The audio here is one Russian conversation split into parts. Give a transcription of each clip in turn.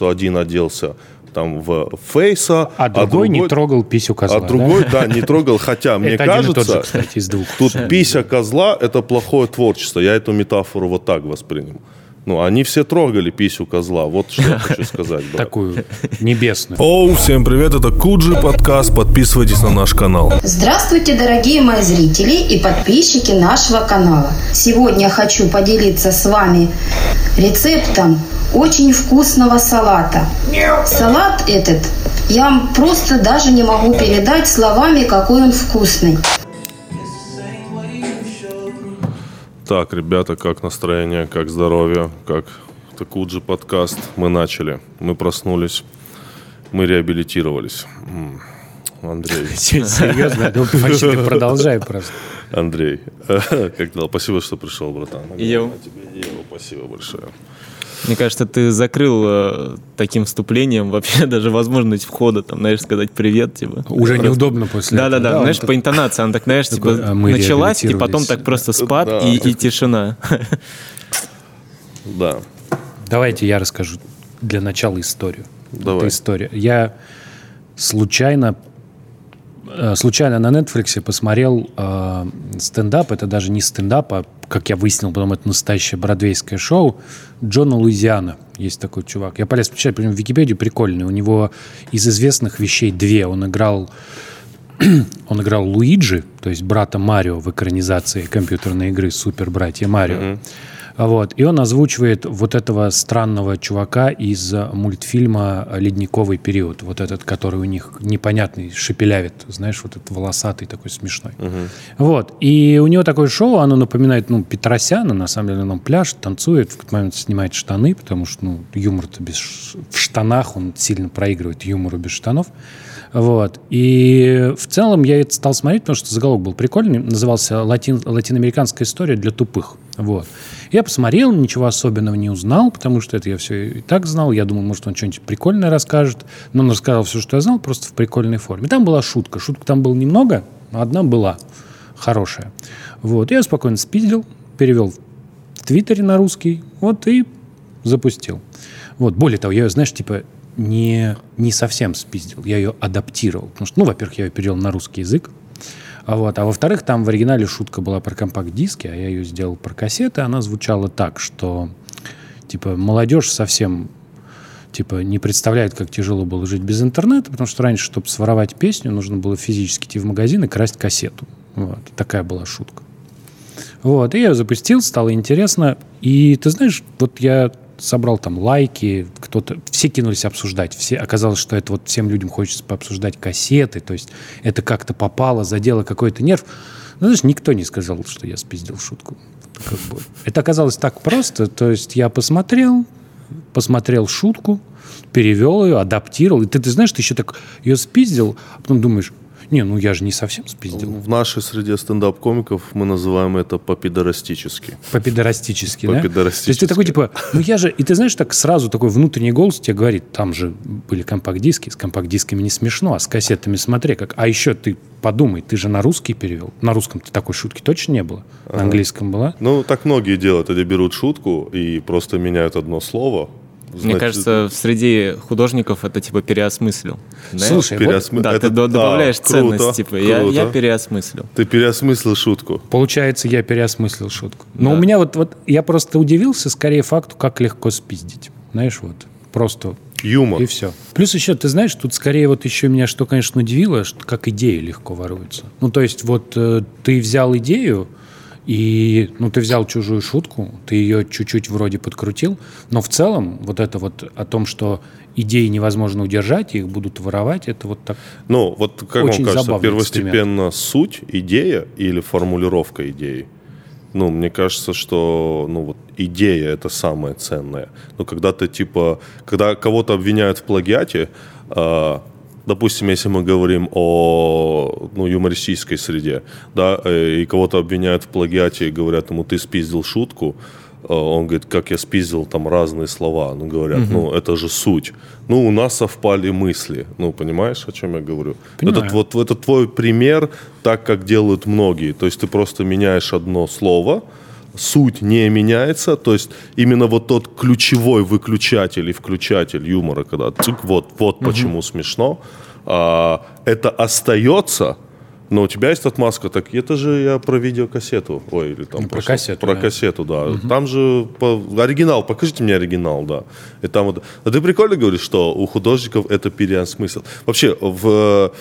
что один оделся там в фейса, а, а другой, не трогал писю козла. А другой, да, не трогал, хотя мне кажется, тут пися козла это плохое творчество. Я эту метафору вот так воспринял. Ну, они все трогали писю козла. Вот что я хочу сказать, брат. Такую небесную. Оу, всем привет, это Куджи подкаст. Подписывайтесь на наш канал. Здравствуйте, дорогие мои зрители и подписчики нашего канала. Сегодня я хочу поделиться с вами рецептом очень вкусного салата. Салат этот я вам просто даже не могу передать словами, какой он вкусный. Так, ребята, как настроение, как здоровье, как Такуджи подкаст. Мы начали, мы проснулись, мы реабилитировались. Андрей. Серьезно? Ну, почти продолжай просто. Андрей, как дела? Спасибо, что пришел, братан. Ева. Тебе, Ева, спасибо большое. Мне кажется, ты закрыл э, таким вступлением вообще даже возможность входа, там, знаешь, сказать привет, типа. Уже просто... неудобно после да, этого. Да, да, знаешь, так... по интонации, она так, знаешь, типа, а началась, и потом так просто спад да. и, и тишина. Да. Давайте я расскажу для начала историю. Давай. Это история. Я случайно случайно на Netflix посмотрел э, стендап. Это даже не стендап, а, как я выяснил, потом это настоящее бродвейское шоу. Джона Луизиана. Есть такой чувак. Я полез почитать, в Википедию прикольный. У него из известных вещей две. Он играл он играл Луиджи, то есть брата Марио в экранизации компьютерной игры «Супер братья Марио». Mm-hmm. Вот. И он озвучивает вот этого странного чувака из мультфильма «Ледниковый период». Вот этот, который у них непонятный, шепелявит. Знаешь, вот этот волосатый такой смешной. Угу. Вот. И у него такое шоу, оно напоминает, ну, Петросяна. На самом деле он пляж, танцует, в какой-то момент снимает штаны, потому что, ну, юмор-то без... В штанах он сильно проигрывает юмору без штанов. Вот. И в целом я это стал смотреть, потому что заголовок был прикольный. Назывался «Латин, «Латиноамериканская история для тупых». Вот. Я посмотрел, ничего особенного не узнал, потому что это я все и так знал. Я думал, может, он что-нибудь прикольное расскажет. Но он рассказал все, что я знал, просто в прикольной форме. Там была шутка. Шутка там было немного, но одна была хорошая. Вот. Я спокойно спиздил, перевел в Твиттере на русский, вот, и запустил. Вот. Более того, я, знаешь, типа, не, не совсем спиздил, я ее адаптировал. Потому что, ну, во-первых, я ее перевел на русский язык, а, вот. а во-вторых, там в оригинале шутка была про компакт-диски, а я ее сделал про кассеты. Она звучала так, что типа молодежь совсем типа не представляет, как тяжело было жить без интернета, потому что раньше, чтобы своровать песню, нужно было физически идти в магазин и красть кассету. Вот. Такая была шутка. Вот, и я запустил, стало интересно. И ты знаешь, вот я собрал там лайки, кто-то, все кинулись обсуждать, все, оказалось, что это вот всем людям хочется пообсуждать кассеты, то есть это как-то попало, задело какой-то нерв. Ну, знаешь, никто не сказал, что я спиздил шутку. Как бы. Это оказалось так просто, то есть я посмотрел, посмотрел шутку, перевел ее, адаптировал, и ты, ты знаешь, ты еще так ее спиздил, а потом думаешь, не, ну я же не совсем спиздил. В нашей среде стендап-комиков мы называем это по-пидорастически. По-пидорастически, да? По-пидорастически. То есть ты такой, типа, ну я же... И ты знаешь, так сразу такой внутренний голос тебе говорит, там же были компакт-диски, с компакт-дисками не смешно, а с кассетами смотри как. А еще ты подумай, ты же на русский перевел. На русском ты такой шутки точно не было? На ага. английском была? Ну, так многие делают. Они берут шутку и просто меняют одно слово, Значит, Мне кажется, среди художников это типа переосмыслил. Слушай, переосмы... вот, да, это, ты добавляешь а, ценность, круто, типа круто. Я, я переосмыслил. Ты переосмыслил шутку. Получается, я переосмыслил шутку. Но да. у меня вот, вот я просто удивился скорее факту, как легко спиздить. Знаешь, вот просто Юмор. И все. Плюс еще, ты знаешь, тут скорее вот еще меня что, конечно, удивило, что как идеи легко воруются. Ну, то есть вот э, ты взял идею, и, ну, ты взял чужую шутку, ты ее чуть-чуть вроде подкрутил, но в целом вот это вот о том, что идеи невозможно удержать, их будут воровать, это вот так Ну, вот как очень вам кажется, первостепенно эксперимент. суть, идея или формулировка идеи? Ну, мне кажется, что ну, вот идея это самое ценное. Но когда ты типа, когда кого-то обвиняют в плагиате, э, допустим, если мы говорим о ну, юмористической среде, да, э, и кого-то обвиняют в плагиате и говорят ему, ты спиздил шутку, э, он говорит, как я спиздил там разные слова. Ну, говорят, угу. ну, это же суть. Ну, у нас совпали мысли. Ну, понимаешь, о чем я говорю? Понимаю. Этот, вот, это твой пример, так, как делают многие. То есть ты просто меняешь одно слово, суть не меняется, то есть именно вот тот ключевой выключатель и включатель юмора, когда цик, вот, вот почему смешно, а, это остается, но у тебя есть отмазка, так это же я про видеокассету, ой, или там Ну, про просто- кассету, про да. кассету, да. Там же по- оригинал, покажите мне оригинал, да. И там вот, а ты прикольно говоришь, что у художников это переосмысл. Вообще, в,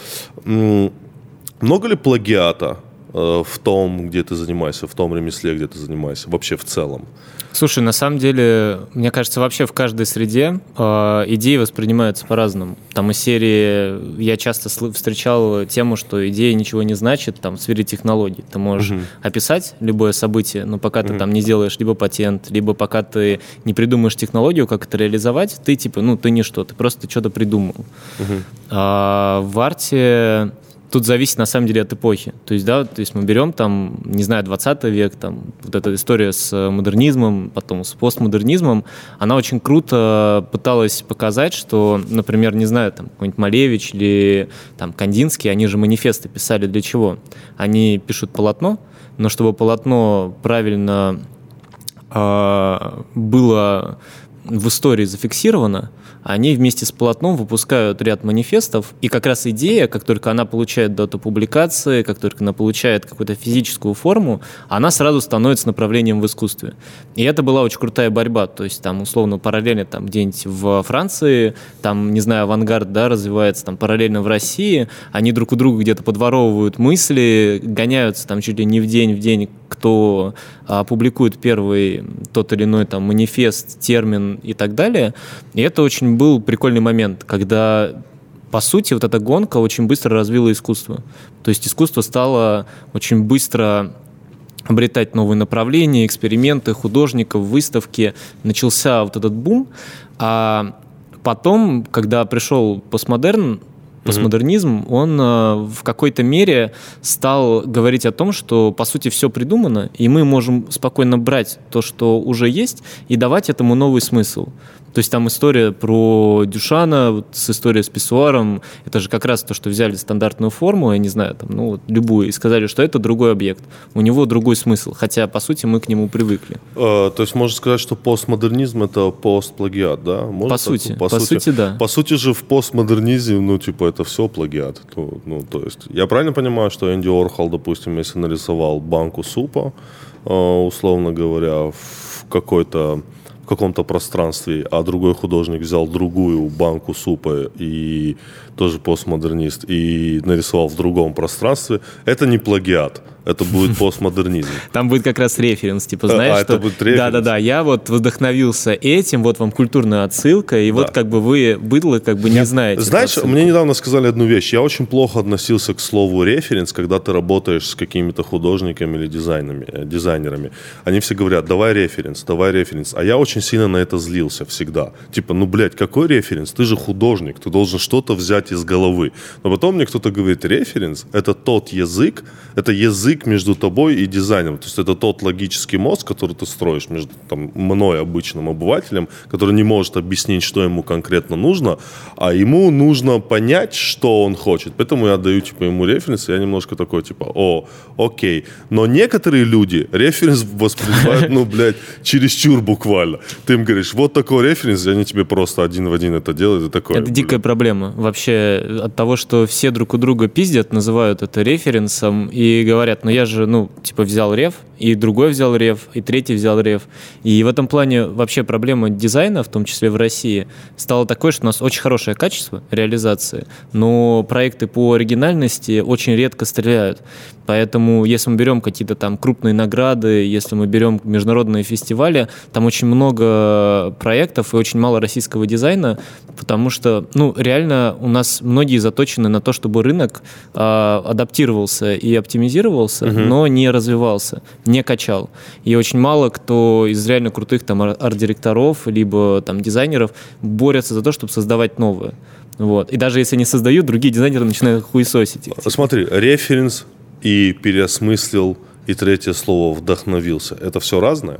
много ли плагиата в том, где ты занимаешься, в том ремесле, где ты занимаешься, вообще в целом? Слушай, на самом деле, мне кажется, вообще в каждой среде э, идеи воспринимаются по-разному. Там из серии я часто встречал тему, что идея ничего не значит, там, в сфере технологий. Ты можешь описать любое событие, но пока ты там не сделаешь либо патент, либо пока ты не придумаешь технологию, как это реализовать, ты типа, ну, ты ничто, ты просто что-то придумал. А в арте тут зависит на самом деле от эпохи. То есть, да, то есть мы берем там, не знаю, 20 век, там вот эта история с э, модернизмом, потом с постмодернизмом, она очень круто пыталась показать, что, например, не знаю, там какой-нибудь Малевич или там Кандинский, они же манифесты писали для чего? Они пишут полотно, но чтобы полотно правильно а, было в истории зафиксировано, они вместе с полотном выпускают ряд манифестов, и как раз идея, как только она получает дату публикации, как только она получает какую-то физическую форму, она сразу становится направлением в искусстве. И это была очень крутая борьба, то есть там условно параллельно там где-нибудь в Франции, там, не знаю, авангард, да, развивается там параллельно в России, они друг у друга где-то подворовывают мысли, гоняются там чуть ли не в день в день, кто а, публикует первый тот или иной там манифест, термин и так далее. И это очень был прикольный момент, когда по сути, вот эта гонка очень быстро развила искусство. То есть искусство стало очень быстро обретать новые направления, эксперименты художников, выставки. Начался вот этот бум. А потом, когда пришел постмодерн, постмодернизм, он э, в какой-то мере стал говорить о том, что по сути все придумано, и мы можем спокойно брать то, что уже есть, и давать этому новый смысл. То есть там история про Дюшана вот с историей с писсуаром, это же как раз то, что взяли стандартную форму, я не знаю, там, ну вот любую, и сказали, что это другой объект, у него другой смысл, хотя по сути мы к нему привыкли. Э, то есть можно сказать, что постмодернизм это постплагиат, да? Можно По так? сути, по сути, да. По сути же в постмодернизме, ну, типа, это все плагиат. Ну, ну, то есть, я правильно понимаю, что Энди Орхол, допустим, если нарисовал банку супа, э, условно говоря, в какой-то каком-то пространстве, а другой художник взял другую банку супа и тоже постмодернист и нарисовал в другом пространстве, это не плагиат, это будет постмодернизм. Там будет как раз референс, типа, А, знаешь, а, что... это будет референс? Да-да-да, я вот вдохновился этим, вот вам культурная отсылка, и вот Да. как бы вы, быдло, как бы не знаете. Знаешь, мне недавно сказали одну вещь. Я очень плохо относился к слову референс, когда ты работаешь с какими-то художниками или дизайнами, э, дизайнерами. Они все говорят, давай референс, давай референс. А я очень сильно на это злился всегда. Типа, ну, блядь, какой референс? Ты же художник, ты должен что-то взять из головы. Но потом мне кто-то говорит, референс — это тот язык, это язык между тобой и дизайнером. То есть это тот логический мозг, который ты строишь между там, мной, обычным обывателем, который не может объяснить, что ему конкретно нужно, а ему нужно понять, что он хочет. Поэтому я даю типа, ему референс, и я немножко такой, типа, о, окей. Но некоторые люди референс воспринимают, ну, блядь, чересчур буквально. Ты им говоришь, вот такой референс, и они тебе просто один в один это делают, и такой, Это дикая проблема. Вообще от того, что все друг у друга пиздят, называют это референсом и говорят, ну я же, ну, типа взял реф, и другой взял реф, и третий взял реф. И в этом плане вообще проблема дизайна, в том числе в России, стала такой, что у нас очень хорошее качество реализации, но проекты по оригинальности очень редко стреляют. Поэтому, если мы берем какие-то там крупные награды, если мы берем международные фестивали, там очень много проектов и очень мало российского дизайна, потому что, ну, реально у нас многие заточены на то, чтобы рынок а, адаптировался и оптимизировался, но не развивался, не качал. И очень мало кто из реально крутых там ар- арт-директоров либо там дизайнеров борются за то, чтобы создавать новое. Вот. И даже если они создают, другие дизайнеры начинают хуесосить. их. Смотри, референс и переосмыслил, и третье слово вдохновился. Это все разное?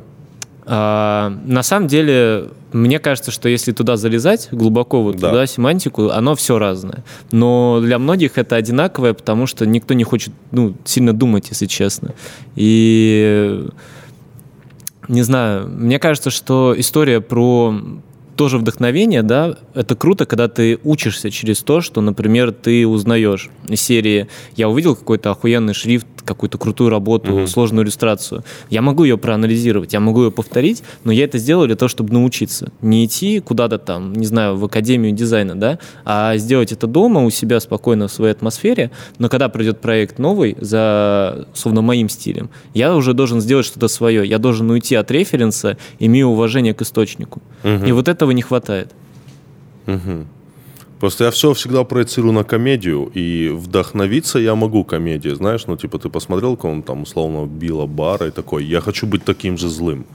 А, на самом деле, мне кажется, что если туда залезать глубоко вот Да. туда семантику, оно все разное. Но для многих это одинаковое, потому что никто не хочет ну, сильно думать, если честно. И не знаю, мне кажется, что история про тоже вдохновение, да, это круто, когда ты учишься через то, что, например, ты узнаешь из серии «Я увидел какой-то охуенный шрифт, какую-то крутую работу, угу. сложную иллюстрацию. Я могу ее проанализировать, я могу ее повторить, но я это сделал для того, чтобы научиться. Не идти куда-то там, не знаю, в академию дизайна, да, а сделать это дома у себя спокойно в своей атмосфере, но когда придет проект новый за, условно, моим стилем, я уже должен сделать что-то свое, я должен уйти от референса, имея уважение к источнику. Угу. И вот этого не хватает. Угу. Просто я все всегда проецирую на комедию, и вдохновиться я могу комедией, знаешь, ну, типа, ты посмотрел, как он там, условно, Билла Бара и такой, я хочу быть таким же злым.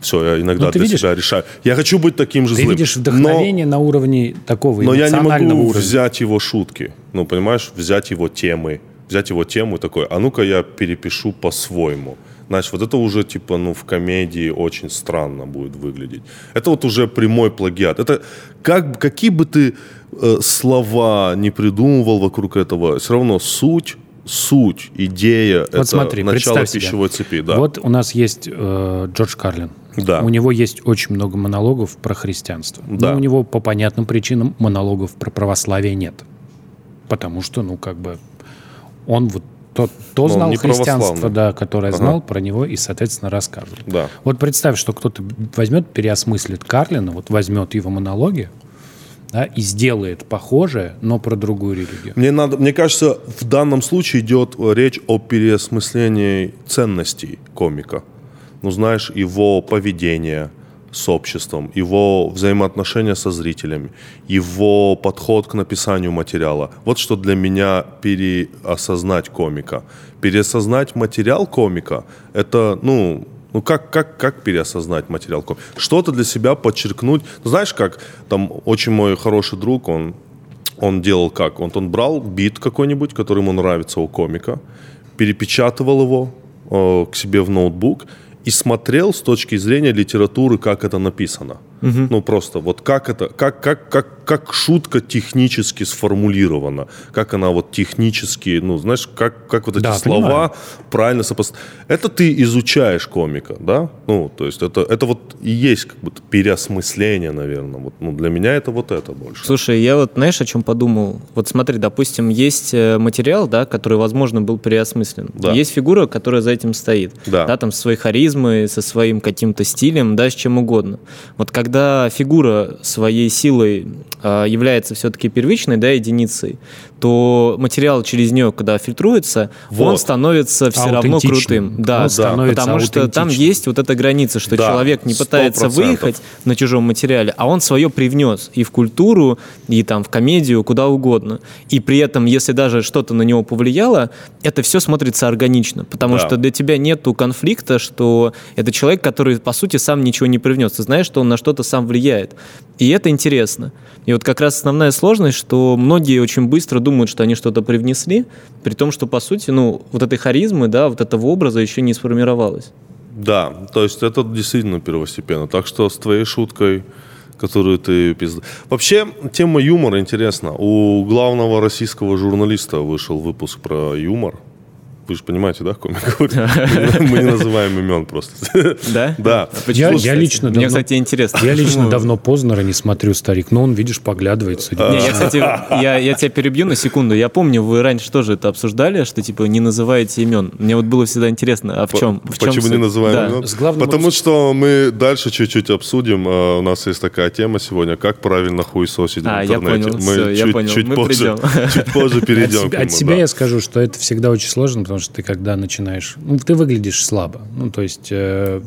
Все, я иногда ну, для видишь, себя решаю. Я хочу быть таким же ты злым. Ты видишь вдохновение но, на уровне такого Но я не могу уровня. взять его шутки, ну, понимаешь, взять его темы, взять его тему и такой, а ну-ка я перепишу по-своему. Значит, вот это уже, типа, ну, в комедии очень странно будет выглядеть. Это вот уже прямой плагиат. Это как, какие бы ты э, слова не придумывал вокруг этого, все равно суть суть, идея, вот это смотри, начало пищевой себе. цепи. Да. Вот у нас есть э, Джордж Карлин. Да. У него есть очень много монологов про христианство. Да. Но у него по понятным причинам монологов про православие нет. Потому что, ну, как бы, он вот то, то Но знал христианство, да, которое ага. знал про него и, соответственно, рассказывал. Да. Вот представь, что кто-то возьмет, переосмыслит Карлина, вот возьмет его монологи, да, и сделает похожее, но про другую религию. Мне, надо, мне кажется, в данном случае идет речь о переосмыслении ценностей комика. Ну, знаешь, его поведение, с обществом, его взаимоотношения со зрителями, его подход к написанию материала. Вот что для меня переосознать комика. Переосознать материал комика – это, ну, ну как, как, как переосознать материал комика? Что-то для себя подчеркнуть. Ну, знаешь, как там очень мой хороший друг, он, он делал как? Он, он брал бит какой-нибудь, который ему нравится у комика, перепечатывал его э, к себе в ноутбук – и смотрел с точки зрения литературы, как это написано. Угу. Ну просто вот как это, как, как, как, как шутка технически сформулирована, как она вот технически, ну знаешь, как, как вот эти да, слова понимаю. правильно сопоставить. Это ты изучаешь комика, да? Ну то есть это, это вот и есть как будто переосмысление, наверное. Вот, ну для меня это вот это больше. Слушай, я вот знаешь, о чем подумал? Вот смотри, допустим, есть э, материал, да, который, возможно, был переосмыслен. Да. Есть фигура, которая за этим стоит. Да. да там со своей харизмой, со своим каким-то стилем, да, с чем угодно. Вот когда фигура своей силой является все-таки первичной да, единицей, то материал через нее, когда фильтруется, вот. он становится все равно крутым. Да, он да. потому что там есть вот эта граница, что да, человек не пытается 100%. выехать на чужом материале, а он свое привнес и в культуру, и там в комедию, куда угодно. И при этом, если даже что-то на него повлияло, это все смотрится органично, потому да. что для тебя нету конфликта, что это человек, который, по сути, сам ничего не привнес. Ты знаешь, что он на что-то сам влияет. И это интересно. И вот как раз основная сложность, что многие очень быстро думают, что они что-то привнесли, при том, что, по сути, ну, вот этой харизмы, да, вот этого образа еще не сформировалось. Да, то есть это действительно первостепенно. Так что с твоей шуткой которую ты пизд... Вообще, тема юмора интересна. У главного российского журналиста вышел выпуск про юмор. Вы же понимаете, да, комик Мы не называем имен просто. Да? Да. А я, лично Мне, кстати, интересно. Я лично давно Познера не смотрю, старик, но он, видишь, поглядывает. Я, кстати, я, тебя перебью на секунду. Я помню, вы раньше тоже это обсуждали, что, типа, не называете имен. Мне вот было всегда интересно, а в чем? Почему чем не называем да. имен? Потому что мы дальше чуть-чуть обсудим. А, у нас есть такая тема сегодня, как правильно хуесосить а, в интернете. Я понял, мы чуть, я понял. Чуть, мы позже, чуть позже перейдем от, к нему. От себя я скажу, что это всегда очень сложно, потому что ты когда начинаешь... Ну, ты выглядишь слабо. Ну, то есть, э,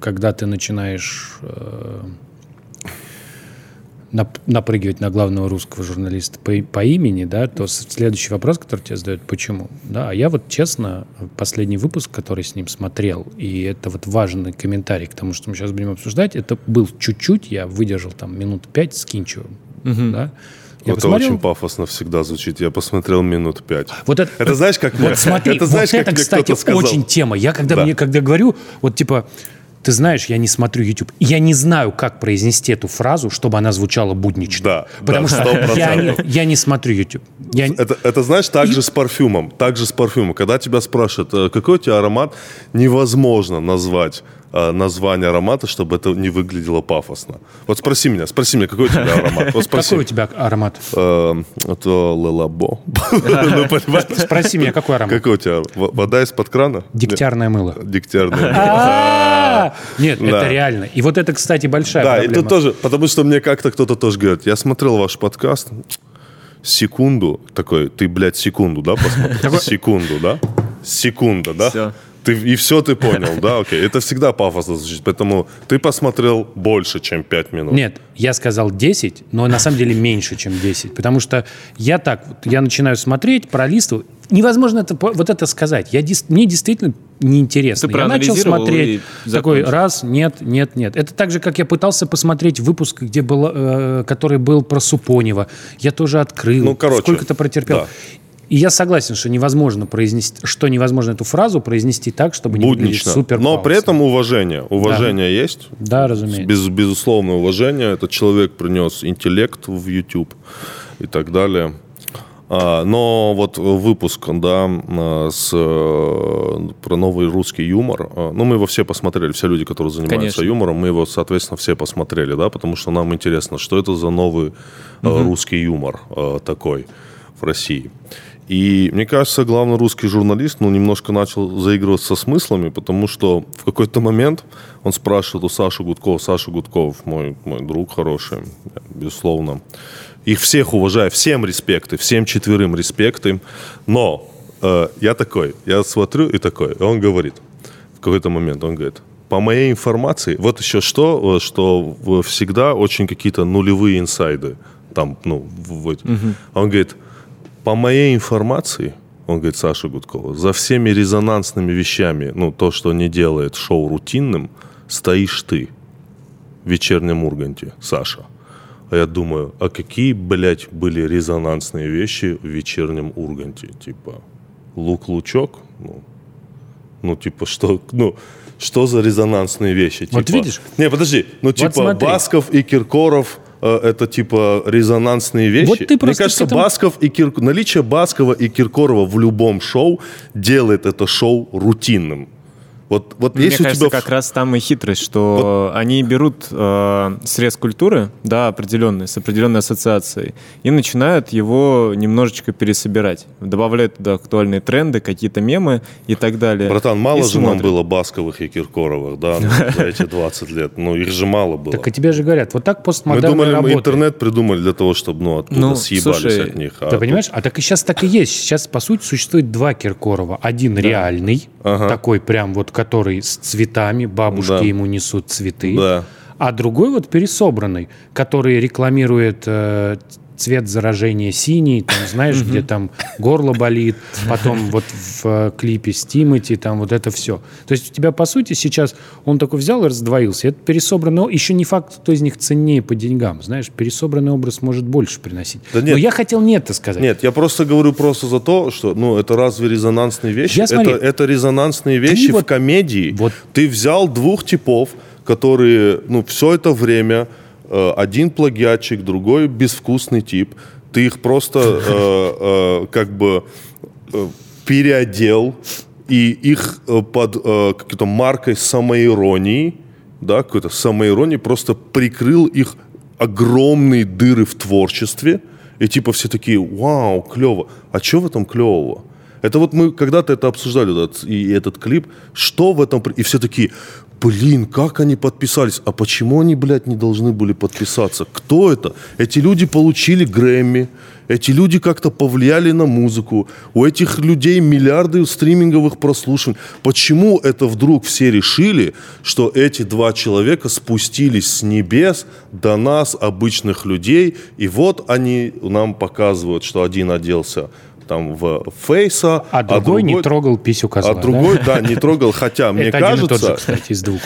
когда ты начинаешь э, нап- напрыгивать на главного русского журналиста по, по имени, да, то следующий вопрос, который тебе задают, почему? Да, а я вот честно, последний выпуск, который с ним смотрел, и это вот важный комментарий к тому, что мы сейчас будем обсуждать, это был чуть-чуть, я выдержал там минут пять с Кинчевым, угу. да, я это посмотрел... очень пафосно всегда звучит. Я посмотрел минут пять. Вот это, это знаешь, как вот смотри, это, знаешь, вот это, как кстати, очень тема. Я когда да. мне когда говорю, вот типа, ты знаешь, я не смотрю YouTube. Я не знаю, как произнести эту фразу, чтобы она звучала буднично. Да, Потому да, что я не, я не смотрю YouTube. Я... Это, это знаешь, так И... же с парфюмом. Так же с парфюмом. Когда тебя спрашивают, «Э, какой у тебя аромат, невозможно назвать название аромата, чтобы это не выглядело пафосно. Вот спроси меня, спроси меня, какой у тебя аромат? Вот спроси. Какой у тебя аромат? Э, Это лелабо. Ну? Спроси меня, какой аромат? Какой у тебя? Вода из-под крана? Дегтярное мыло. Нет, Дегтярная. А, Нет, это реально. И вот это, кстати, большая Да, и тут тоже, потому что мне как-то кто-то тоже говорит, я смотрел ваш подкаст, секунду, такой, ты, блядь, секунду, да, посмотрел? Секунду, да? Секунда, да? Всё. Ты, и все ты понял, да, окей. Это всегда пафосно звучит, поэтому ты посмотрел больше, чем 5 минут. Нет, я сказал 10, но на самом деле меньше, чем 10. Потому что я так, вот, я начинаю смотреть, пролистываю. Невозможно это, вот это сказать. Я, мне действительно неинтересно. Ты я начал смотреть, и такой раз, нет, нет, нет. Это так же, как я пытался посмотреть выпуск, где был, э, который был про Супонева. Я тоже открыл, Ну, короче, сколько-то протерпел. да. И я согласен, что невозможно произнести, что невозможно эту фразу произнести так, чтобы не Буднично. супер Но при этом уважение. Уважение есть. Да, разумеется. Без, безусловное уважение. Этот человек принес интеллект в YouTube и так далее. А, но вот выпуск, да, а, с, э, про новый русский юмор, а, ну, мы его все посмотрели, все люди, которые занимаются Конечно. юмором, мы его, соответственно, все посмотрели, да, потому что нам интересно, что это за новый э, русский юмор э, такой в России. И мне кажется, главный русский журналист, ну, немножко начал заигрывать со смыслами, потому что в какой-то момент он спрашивает у Саши Гудкова, Саша Гудков, мой, мой друг хороший, безусловно. Их всех уважаю, всем респекты, всем четверым респекты. Но э, я такой, я смотрю и такой, и он говорит, в какой-то момент, он говорит, по моей информации, вот еще что, э, что всегда очень какие-то нулевые инсайды, там, ну, в- в- он говорит, по моей информации, он говорит, Саша Гудкова, за всеми резонансными вещами, ну, то, что не делает шоу рутинным, стоишь ты в вечернем Урганте, Саша. А я думаю, а какие, блядь, были резонансные вещи в вечернем Урганте? Типа, лук-лучок? Ну, ну, типа, что, ну, что за резонансные вещи? Вот Типа- видишь? Не, подожди, ну, типа, смотри. Басков и Киркоров это типа резонансные вещи. Вот ты Мне кажется, этому- Басков и Кир... наличие Баскова и Киркорова в любом шоу делает это шоу рутинным. Вот, вот Мне если кажется, у тебя... как раз там и хитрость, что они берут э, срез культуры, да, определенный, с определенной ассоциацией, и начинают его немножечко пересобирать. Добавляют туда актуальные тренды, какие-то мемы и так далее. Братан, мало И же нам смотрят. было Басковых и Киркоровых, да, ну, за эти 20 лет. Ну, их же мало было. Так и тебе же говорят, вот так Мы постмодерн думали, мы интернет придумали для того, чтобы, ну, оттуда Ну, съебались от них. а Ты понимаешь? А так и сейчас так и есть. Сейчас, по сути, существует два Киркорова. Один реальный, такой прям вот, который с цветами, бабушки Да. ему несут цветы. Да. А другой вот пересобранный, который рекламирует э, цвет заражения синий, там, знаешь, где там горло болит, потом вот в э, клипе с Тимати, там вот это все. То есть у тебя, по сути, сейчас он такой взял и раздвоился. Это пересобранный, о- еще не факт, кто из них ценнее по деньгам, знаешь, пересобранный образ может больше приносить. Да нет. Но я хотел не это сказать. Нет, я просто говорю просто за то, что, ну, это разве резонансные вещи? Я смотри, это, это резонансные вещи в вот- комедии. вот- Ты взял двух типов, которые, ну, все это время, один плагиатчик, другой безвкусный тип, ты их просто э, э, как бы э, переодел, и их э, под э, какой-то маркой самоиронии, да, какой-то самоиронии просто прикрыл их огромные дыры в творчестве, и типа все такие, вау, клево. А что в этом клевого? Это вот мы когда-то это обсуждали, этот, и этот клип, что в этом... И все такие, блин, как они подписались? А почему они, блядь, не должны были подписаться? Кто это? Эти люди получили Грэмми, эти люди как-то повлияли на музыку, у этих людей миллиарды стриминговых прослушиваний. Почему это вдруг все решили, что эти два человека спустились с небес до нас, обычных людей, и вот они нам показывают, что один оделся там в фейса, А другой, не трогал писю козла. а да? другой, да, не трогал. Хотя, мне кажется,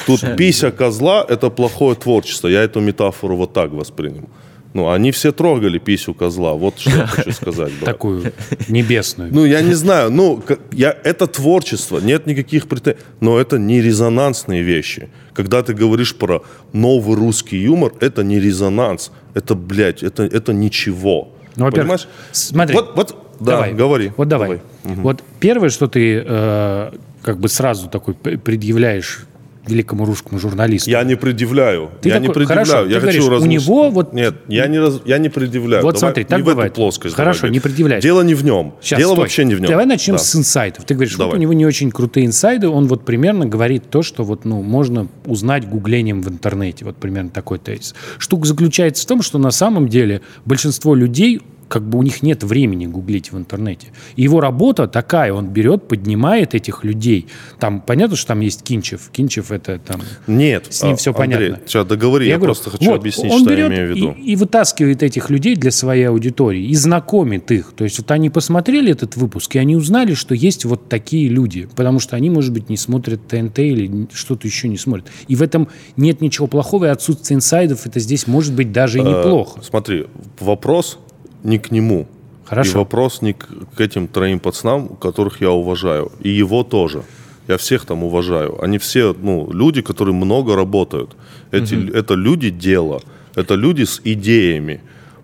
тут пися козла – это плохое творчество. Я эту метафору вот так воспринял. Ну, они все трогали писю козла. Вот что я хочу сказать. брат. Такую небесную. Ну, я не знаю, ну, я, это творчество, нет никаких претензий, но это не резонансные вещи. Когда ты говоришь про новый русский юмор, это не резонанс, это, блядь, это, это ничего. Ну, во-первых, Понимаешь? смотри. Вот, вот, да, давай. говори. Вот давай. Вот первое, что ты э, как бы сразу такой предъявляешь великому русскому журналисту. Я не предъявляю. Ты я такой, не предъявляю. хорошо, я ты хочу говоришь, у него вот- Нет, я не, раз- я не предъявляю. Вот Давай смотри, так не в эту бывает. плоскость. Хорошо, давай не предъявляй. Дело не в нем. Сейчас, Дело стой. вообще не в нем. Давай начнем Да. с инсайдов. Ты говоришь, вот Давай. у него не очень крутые инсайды, он вот примерно говорит то, что вот, ну, можно узнать гуглением в интернете. Вот примерно такой тезис. Штука заключается в том, что на самом деле большинство людей как бы у них нет времени гуглить в интернете. И его работа такая, он берет, поднимает этих людей. Там понятно, что там есть Кинчев. Кинчев это там Нет. С ним а, всё Андрей, понятно. Сейчас договори, я, говорю, просто хочу вот, объяснить, он что я берет имею в виду. И, и вытаскивает этих людей для своей аудитории и знакомит их. То есть вот они посмотрели этот выпуск, и они узнали, что есть вот такие люди. Потому что они, может быть, не смотрят ТНТ или что-то еще не смотрят. И в этом нет ничего плохого, и отсутствие инсайдов, это здесь может быть даже и Э, неплохо. Смотри, вопрос не к нему. Хорошо. И вопрос не к, к этим троим пацанам, которых я уважаю. И его тоже. Я всех там уважаю. Они все, ну, люди, которые много работают. Эти, Это люди дела. Это люди с идеями.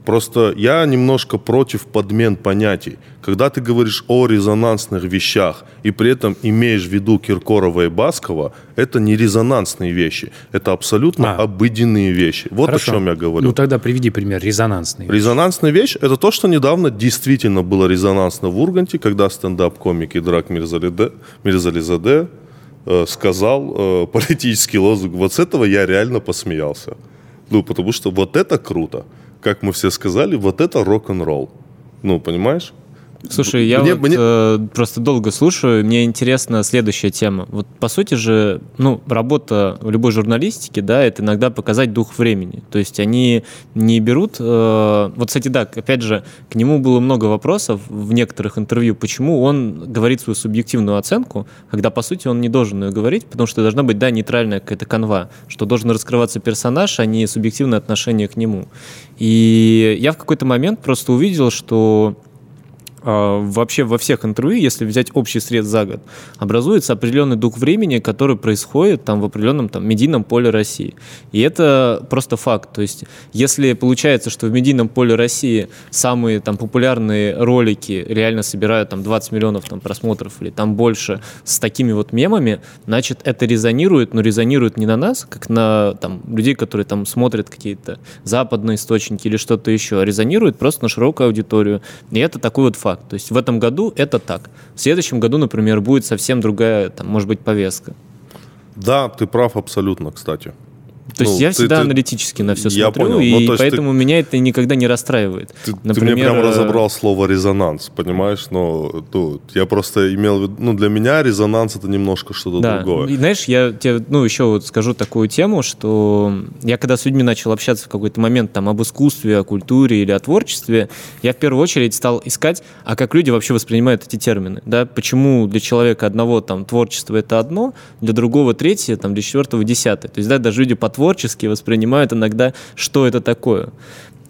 Просто я немножко против подмен понятий. Когда ты говоришь о резонансных вещах и при этом имеешь в виду Киркорова и Баскова, это не резонансные вещи. Это абсолютно А. обыденные вещи. Вот Хорошо. о чем я говорю. Ну тогда приведи пример резонансный. Резонансная вещь – это то, что недавно действительно было резонансно в Урганте, когда стендап-комик Идрак Мирзалиде, Мирзализаде э, сказал э, политический лозунг. Вот с этого я реально посмеялся. Ну, потому что вот это круто. Как мы все сказали, вот это рок-н-ролл. Ну, понимаешь? Слушай, я Мне- вот, мне- э, просто долго слушаю, мне интересна следующая тема. Вот по сути же, ну, работа в любой журналистике, да, это иногда показать дух времени. То есть они не берут... э, вот, кстати, да, опять же, к нему было много вопросов в некоторых интервью, почему он говорит свою субъективную оценку, когда, по сути, он не должен ее говорить, потому что должна быть, да, нейтральная какая-то канва, что должен раскрываться персонаж, а не субъективное отношение к нему. И я в какой-то момент просто увидел, что вообще во всех интервью, если взять общий сред за год, образуется определенный дух времени, который происходит там в определенном там медийном поле России. И это просто факт. То есть, если получается, что в медийном поле России самые там популярные ролики реально собирают там 20 миллионов там просмотров или там больше с такими вот мемами, значит, это резонирует, но резонирует не на нас, как на там людей, которые там смотрят какие-то западные источники или что-то еще, а резонирует просто на широкую аудиторию. И это такой вот факт. То есть в этом году это так. В следующем году, например, будет совсем другая, там, может быть, повестка. Да, ты прав абсолютно, кстати. То есть Ну, я ты- всегда ты- аналитически на все Я смотрю, понял. и Ну, то есть ты- поэтому меня это никогда не расстраивает. Ты, ты Например, мне прям э, разобрал слово резонанс, понимаешь? Но ну, я просто имел в виду, ну, для меня резонанс это немножко что-то Да. другое. И знаешь, я тебе, ну, еще вот скажу такую тему, что я когда с людьми начал общаться в какой-то момент там об искусстве, о культуре или о творчестве, я в первую очередь стал искать, а как люди вообще воспринимают эти термины, да, почему для человека одного там творчество это одно, для другого третье, там, для четвертого десятое. То есть, да, даже люди по-творчески воспринимают иногда, что это такое.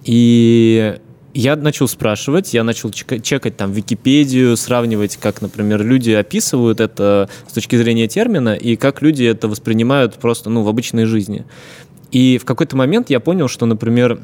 И я начал спрашивать, я начал чека- чекать там Википедию, сравнивать, как, например, люди описывают это с точки зрения термина и как люди это воспринимают просто ну, в обычной жизни. И в какой-то момент я понял, что, например,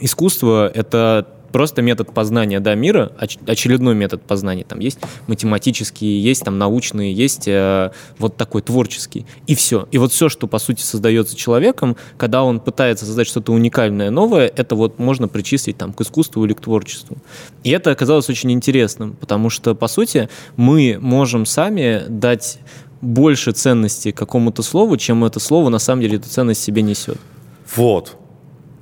искусство — это просто метод познания да, мира, оч- очередной метод познания. Там есть математические, есть там научные, есть э, вот такой творческий. И все. И вот все, что по сути создается человеком, когда он пытается создать что-то уникальное, новое, это вот можно причислить там к искусству или к творчеству. И это оказалось очень интересным, потому что по сути мы можем сами дать больше ценности какому-то слову, чем это слово на самом деле эту ценность себе несет. Вот.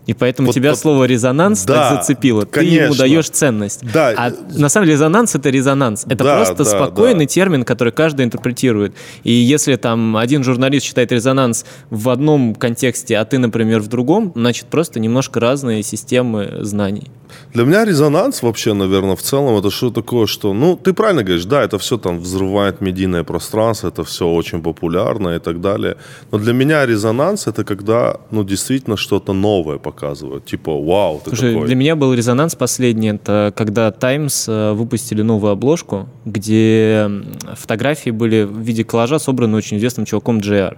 И поэтому Вот- тебя вот- слово резонанс Да, так зацепило. Ты ему конечно. даешь ценность. Да. А на самом деле резонанс это резонанс. Это Да, просто да, спокойный да. термин, который каждый интерпретирует. И если там один журналист считает резонанс в одном контексте, а ты, например, в другом, значит просто немножко разные системы знаний. Для меня резонанс вообще, наверное, в целом это что такое, что, ну, ты правильно говоришь, да, это все там взрывает медийное пространство, это все очень популярно и так далее. Но для меня резонанс это когда, ну, действительно что-то новое показывают. Типа, вау, ты Слушай, такой. для меня был резонанс последний. Это когда Times э, выпустили новую обложку, где фотографии были в виде коллажа, собраны очень известным чуваком JR.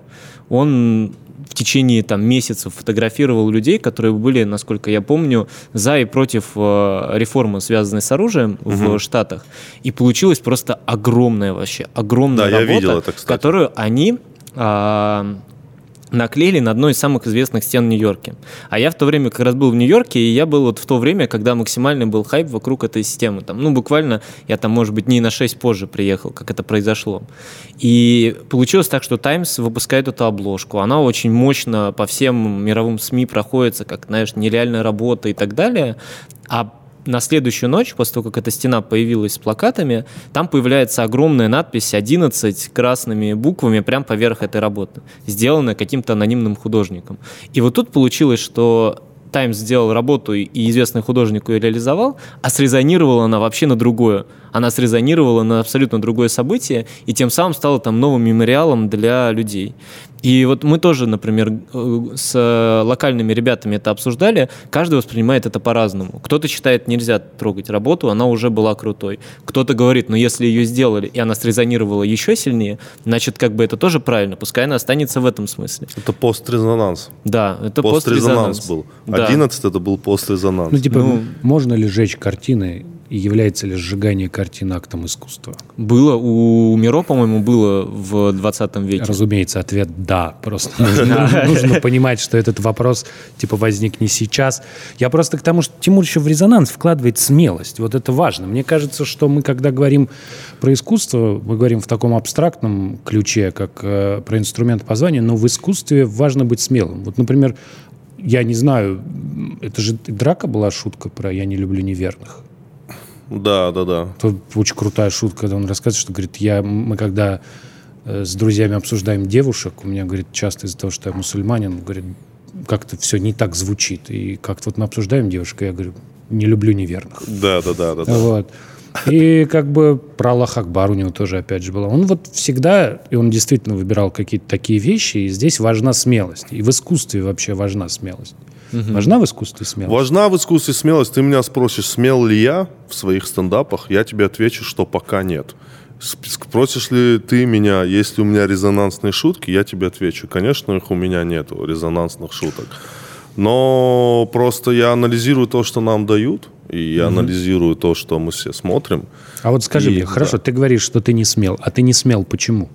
Он в течение там, месяцев фотографировал людей, которые были, насколько я помню, за и против э, реформы, связанной с оружием в Штатах. И получилась просто огромная вообще, огромная Да, я работа, которую они а, наклеили на одной из самых известных стен Нью-Йорке. А я в то время как раз был в Нью-Йорке, и я был вот в то время, когда максимальный был хайп вокруг этой системы. Там, ну, буквально, я там, может быть, дней на 6 позже приехал, как это произошло. И получилось так, что Times выпускает эту обложку. Она очень мощно по всем мировым СМИ проходится, как, знаешь, нереальная работа и так далее. А на следующую ночь, после того, как эта стена появилась с плакатами, там появляется огромная надпись 11 красными буквами прямо поверх этой работы, сделанная каким-то анонимным художником. И вот тут получилось, что Таймс сделал работу, и известный художник ее реализовал, а срезонировала она вообще на другое. Она срезонировала на абсолютно другое событие, и тем самым стала там новым мемориалом для людей. И вот мы тоже, например, э, с локальными ребятами это обсуждали. Каждый воспринимает это по-разному. Кто-то считает, нельзя трогать работу, она уже была крутой. Кто-то говорит, ну если ее сделали, и она срезонировала еще сильнее, значит, как бы это тоже правильно. Пускай она останется в этом смысле. Это пострезонанс. Да, это Пострезонанс пострезонанс. был. Да. 11 это был пострезонанс. Ну, типа, Ну- можно ли сжечь картины и является ли сжигание картин актом искусства? Было, у Миро, по-моему, было в 20 веке. Разумеется, ответ «да». Просто нужно, понимать, что этот вопрос типа возник не сейчас. Я просто к тому, что Тимур еще в резонанс вкладывает смелость. Вот это важно. Мне кажется, что мы, когда говорим про искусство, мы говорим в таком абстрактном ключе, как э, про инструмент познания, но в искусстве важно быть смелым. Вот, например, я не знаю, это же драка была шутка про «я не люблю неверных». Да, да, да. Это очень крутая шутка, когда он рассказывает, что, говорит, я, мы когда э, с друзьями обсуждаем девушек, у меня, говорит, часто из-за того, что я мусульманин, говорит, как-то все не так звучит. И как-то вот мы обсуждаем девушек, и я говорю, не люблю неверных. Да, да, да, да. Вот. И как бы про Аллах Акбар у него тоже опять же было. Он вот всегда, и он действительно выбирал какие-то такие вещи, и здесь важна смелость. И в искусстве вообще важна смелость. Важна в искусстве смелость? Важна в искусстве смелость. Ты меня спросишь, смел ли я в своих стендапах, я тебе отвечу, что пока нет. Спросишь ли ты меня, есть ли у меня резонансные шутки, я тебе отвечу, конечно, их у меня нету, резонансных шуток. Но просто я анализирую то, что нам дают, и я анализирую то, что мы все смотрим. А вот скажи И- мне, хорошо, да. ты говоришь, что ты не смел, а ты не смел почему?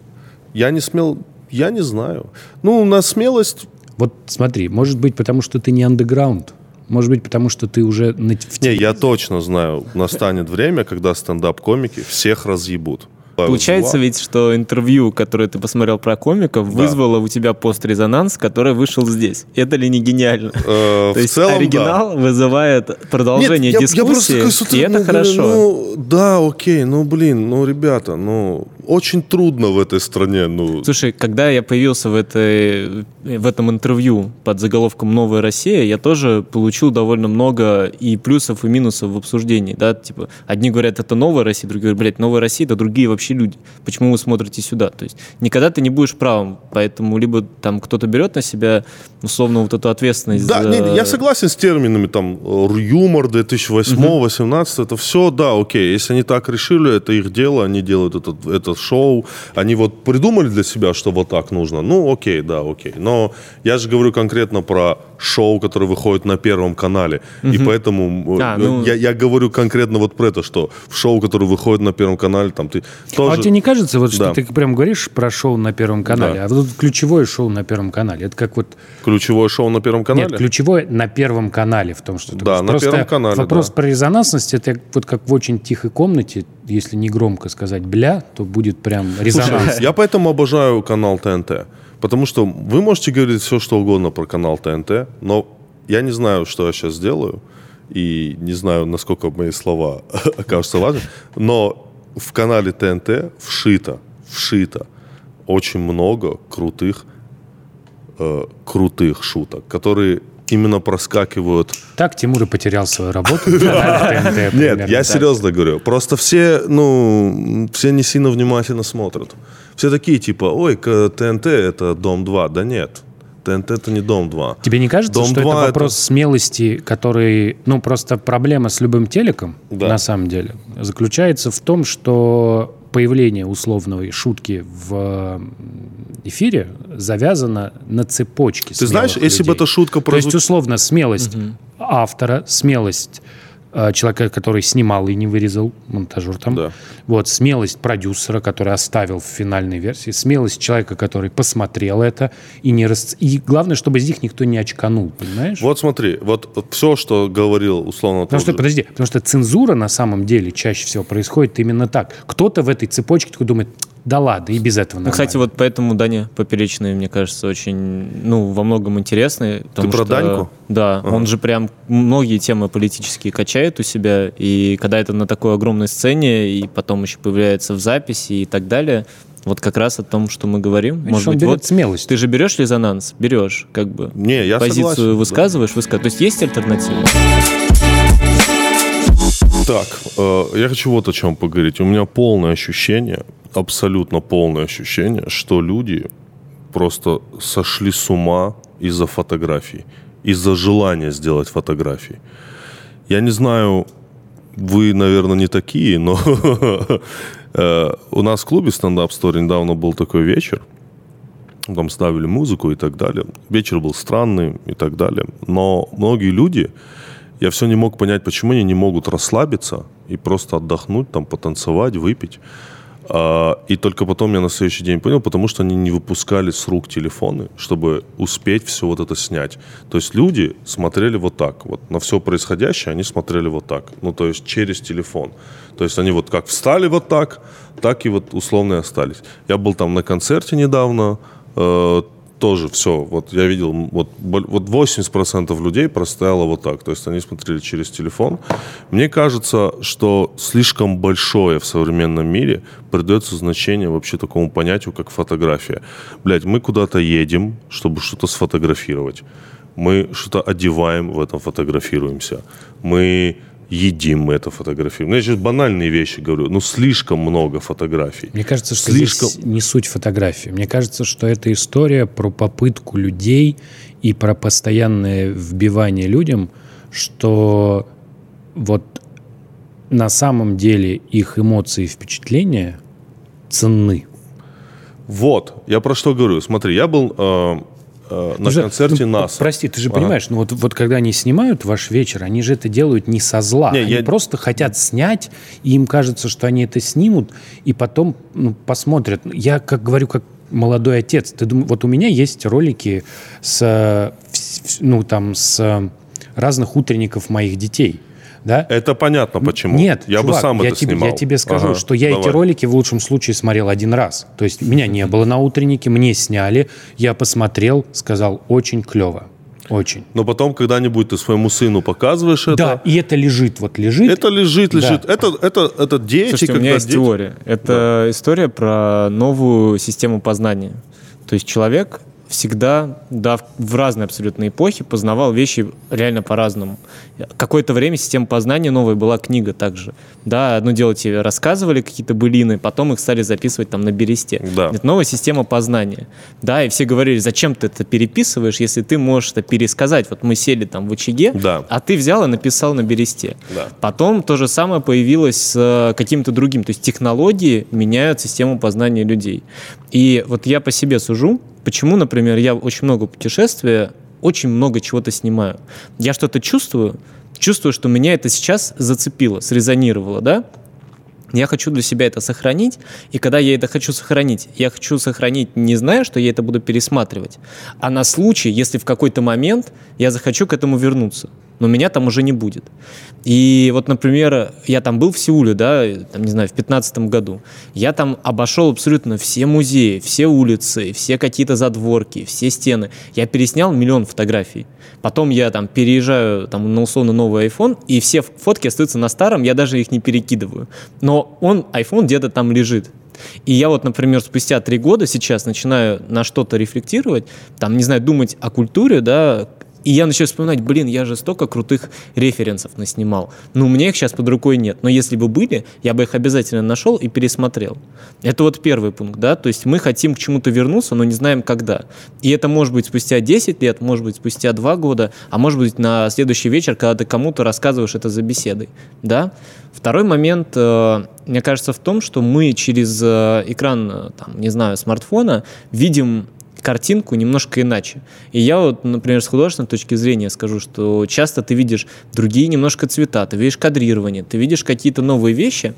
Я не смел, я не знаю. Ну, на смелость Вот смотри, может быть, потому что ты не андеграунд, может быть, потому что ты уже на- Не, я точно знаю, настанет время, когда стендап-комики всех разъебут. Получается ведь, что интервью, которое ты посмотрел про комиков, вызвало у тебя пострезонанс, который вышел здесь. Это ли не гениально? Э, То в есть целом, да. оригинал вызывает продолжение Нет, я- я просто дискуссии, такой смотрю, и это ну, говорю, хорошо. Ну, да, окей, ну, блин, ну, ребята, ну, очень трудно в этой стране, ну, Слушай, когда я появился в, этой, в этом интервью под заголовком «Новая Россия», я тоже получил довольно много и плюсов, и минусов в обсуждении. Да? Типа, одни говорят, это новая Россия, другие говорят, блядь, новая Россия, это другие вообще люди. Почему вы смотрите сюда? То есть никогда ты не будешь правым, поэтому либо там кто-то берет на себя, условно, вот эту ответственность Да, за- не, не, я согласен с терминами, там, юмор 2008-2018, это все, да, окей, если они так решили, это их дело, они делают это, это шоу, они вот придумали для себя, что вот так нужно, ну, окей, да, окей, но я же говорю конкретно про шоу, которое выходит на Первом канале, и поэтому А, ну- я, я говорю конкретно вот про это, что в шоу, которое выходит на Первом канале, там ты А тоже... тебе не кажется, вот, что Да. ты прям говоришь про шоу на Первом канале, Да. а вот ключевое шоу на Первом канале, это как вот... Ключевое шоу на Первом канале? Нет, ключевое на Первом канале в том, что ты Да, говоришь. на Просто Первом канале, Вопрос да. про резонансность, это вот как в очень тихой комнате, если не громко сказать «бля», то будет прям резонанс. Я поэтому обожаю канал ТНТ. Потому что вы можете говорить все, что угодно про канал ТНТ, но я не знаю, что я сейчас сделаю, и не знаю, насколько мои слова окажутся важными, но в канале ТНТ вшито, вшито очень много крутых, э, крутых шуток, которые именно проскакивают Так Тимур и потерял свою работу нет, я серьезно говорю. Просто все, ну, все не сильно внимательно смотрят. Все такие, типа, ой, к- ТНТ это Дом-2. Да нет, ТНТ это не Дом-2. Тебе не кажется, Дом что 2 это это- вопрос смелости, который, ну, просто проблема с любым телеком, Да. на самом деле, заключается в том, что появление условной шутки в эфире завязано на цепочке Ты знаешь, смелых если бы людей. эта шутка То есть, условно, смелость автора, смелость человека, который снимал и не вырезал, монтажер там. Да. Вот, смелость продюсера, который оставил в финальной версии, смелость человека, который посмотрел это и не рас... И главное, чтобы из них никто не очканул, понимаешь? Вот смотри, вот все, что говорил условно... Потому что, же- подожди, потому что цензура на самом деле чаще всего происходит именно так. Кто-то в этой цепочке такой думает, да ладно, и без этого Ну, кстати, нормально». вот поэтому Даня Поперечный, мне кажется, очень, ну, во многом интересный. потому про что- Даньку? Да, он же прям многие темы политические качает у себя, и когда это на такой огромной сцене, и потом еще появляется в записи и так далее, вот как раз о том, что мы говорим. Видишь, Может он быть, берет вот смелость. ты же берешь резонанс? Берешь, как бы. Не, я Позицию согласен, да. высказываешь, высказываешь. То есть есть альтернатива? Так, э, я хочу вот о чем поговорить. У меня полное ощущение, абсолютно полное ощущение, что люди просто сошли с ума из-за фотографий, из-за желания сделать фотографии. Я не знаю, вы, наверное, не такие, но э, у нас в клубе стендап Story недавно был такой вечер. Там ставили музыку и так далее. Вечер был странный и так далее. Но многие люди, я все не мог понять, почему они не могут расслабиться и просто отдохнуть, там, потанцевать, выпить. А, И только потом я на следующий день понял, потому что они не выпускали с рук телефоны, чтобы успеть все вот это снять. То есть люди смотрели вот так, вот на все происходящее они смотрели вот так, ну то есть через телефон. То есть они вот как встали вот так, так и вот условно и остались. Я был там на концерте недавно, э, тоже все, вот я видел, вот, вот 80% людей простояло вот так, то есть они смотрели через телефон. Мне кажется, что слишком большое в современном мире придается значение вообще такому понятию, как фотография. Блять, мы куда-то едем, чтобы что-то сфотографировать. Мы что-то одеваем, в этом фотографируемся. Мы едим, мы это фотографируем. Ну, я сейчас банальные вещи говорю, ну, слишком много фотографий. Мне кажется, что Слишком- здесь не суть фотографии. Мне кажется, что это история про попытку людей и про постоянное вбивание людям, что вот на самом деле их эмоции и впечатления ценны. Вот, я про что говорю. Смотри, я был э, э, на же- концерте ну, НАСА. Прости, ты же Ага. понимаешь, ну вот, вот когда они снимают ваш вечер, они же это делают не со зла. Не, они я- просто хотят снять, и им кажется, что они это снимут, и потом ну, посмотрят. Я, как говорю, как молодой отец. Ты дум- вот у меня есть ролики с, э, ну, там, с э, разных утренников моих детей. Да? Это понятно почему. Нет, я бы чувак, сам я это тебе, снимал. Я тебе скажу, Ага, что я давай. эти ролики в лучшем случае смотрел один раз. То есть меня не было на утреннике, мне сняли, я посмотрел, сказал, очень клево. Очень. Но потом когда-нибудь ты своему сыну показываешь это. Да, и это лежит, вот лежит. Это лежит, лежит. Это, это, это дети, Слушайте, у меня есть дети- теория. Это история про новую систему познания. То есть человек всегда, да, в- разные абсолютно эпохи познавал вещи реально по-разному. Какое-то время система познания новая была книга также. Да, одно дело тебе рассказывали какие-то былины, потом их стали записывать там на бересте. Да. Это новая система познания. Да, и все говорили, зачем ты это переписываешь, если ты можешь это пересказать. Вот мы сели там в очаге, Да. а ты взял и написал на бересте. Да. Потом то же самое появилось с э, каким-то другим. То есть технологии меняют систему познания людей. И вот я по себе сужу, почему, например, я очень много путешествия, очень много чего-то снимаю. Я что-то чувствую, чувствую, что меня это сейчас зацепило, срезонировало, да? Я хочу для себя это сохранить, и когда я это хочу сохранить, я хочу сохранить, не зная, что я это буду пересматривать, а на случай, если в какой-то момент я захочу к этому вернуться, но меня там уже не будет. И вот, например, я там был в Сеуле, да, там, не знаю, в 15 году, я там обошел абсолютно все музеи, все улицы, все какие-то задворки, все стены. Я переснял миллион фотографий. Потом я там переезжаю там, на условно новый iPhone, и все фотки остаются на старом, я даже их не перекидываю. Но он, iPhone где-то там лежит. И я вот, например, спустя три года сейчас начинаю на что-то рефлектировать, там, не знаю, думать о культуре, да, и я начинаю вспоминать, блин, я же столько крутых референсов наснимал. Ну, у меня их сейчас под рукой нет. Но если бы были, я бы их обязательно нашел и пересмотрел. Это вот первый пункт, да. То есть мы хотим к чему-то вернуться, но не знаем когда. И это может быть спустя 10 лет, может быть спустя 2 года, а может быть на следующий вечер, когда ты кому-то рассказываешь это за беседой, да. Второй момент, э, мне кажется, в том, что мы через э, экран, э, там, не знаю, смартфона видим картинку немножко иначе. И я вот, например, с художественной точки зрения скажу, что часто ты видишь другие немножко цвета, ты видишь кадрирование, ты видишь какие-то новые вещи,